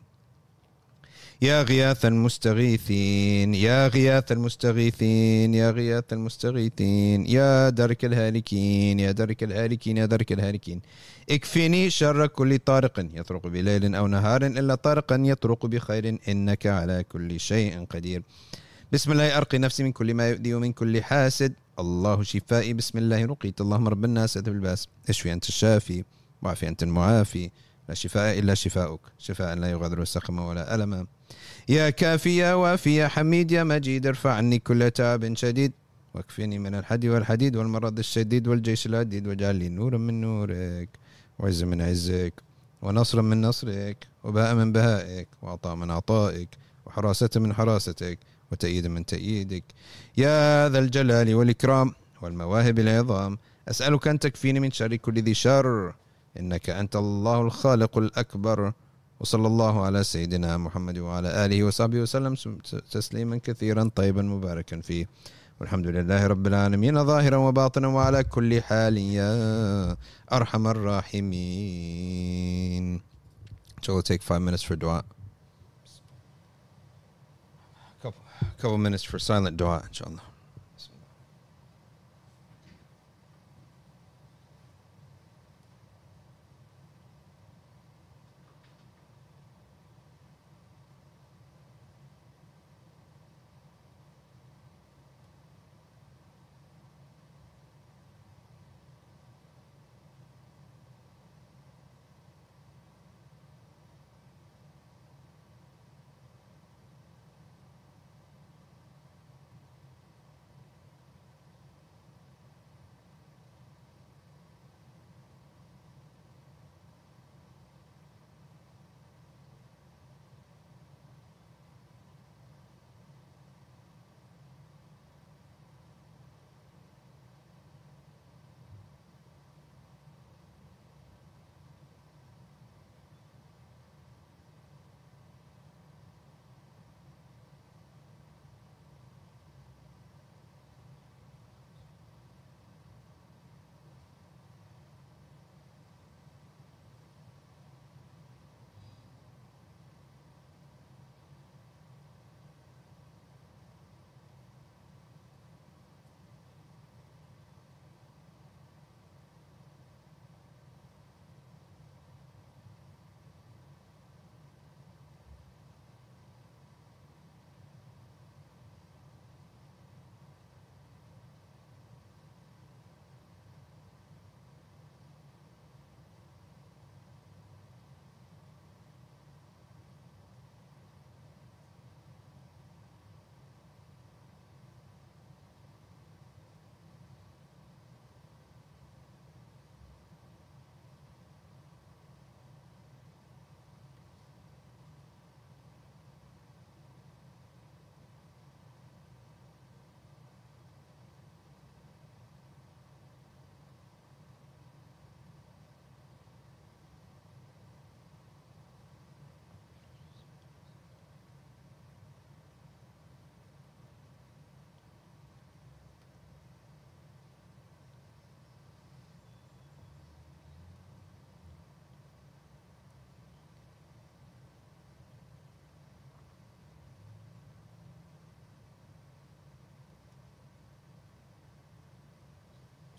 يا غياث المستغيثين يا غياث المستغيثين يا غياث المستغيثين يا درك الهالكين يا درك الهالكين يا درك الهالكين. اكفني شر كل طارق يطرق بليل أو نهار إلا طارقا يطرق بخير إنك على كل شيء قدير. بسم الله أرقي نفسي من كل ما يؤذي ومن كل حاسد. الله شفائي. بسم الله رقيت. اللهم رب الناس أذهب الباس. أشفي أنت الشافي وعافي أنت المعافي. لا شفاء إلا شفاؤك. شفاء لا يغادر سقما ولا ألما يا كافي يا وافي يا حميد يا مجيد ارفع عني كل تعب شديد. واكفني من الحدي والحديد والمرض الشديد والجيش العديد. واجعل لي نورا من نورك وعزا من عزك ونصرا من نصرك وباء من بهائك وعطاء من عطائك وحراسة من حراستك. وتأييدا من تأييدك. يا ذا الجلال والإكرام والمواهب العظام أسألك أن تكفيني من شر كل ذي شر. إنك أنت الله الخالق الأكبر. وصلى الله على سيدنا محمد وعلى آله وصحبه وسلم تسليما كثيرا طيبا مباركا فيه. والحمد لله رب العالمين ظاهرا وباطنا وعلى كل حال. يا أرحم الراحمين. So we'll take five minutes for dua. Couple, couple minutes for silent dua, inshallah.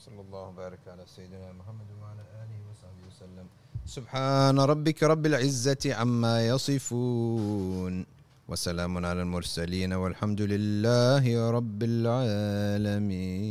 صلى الله وبارك على سيدنا محمد وعلى آله وصحبه وسلم. سبحان ربك رب العزة عما يصفون وسلام على المرسلين والحمد لله رب العالمين.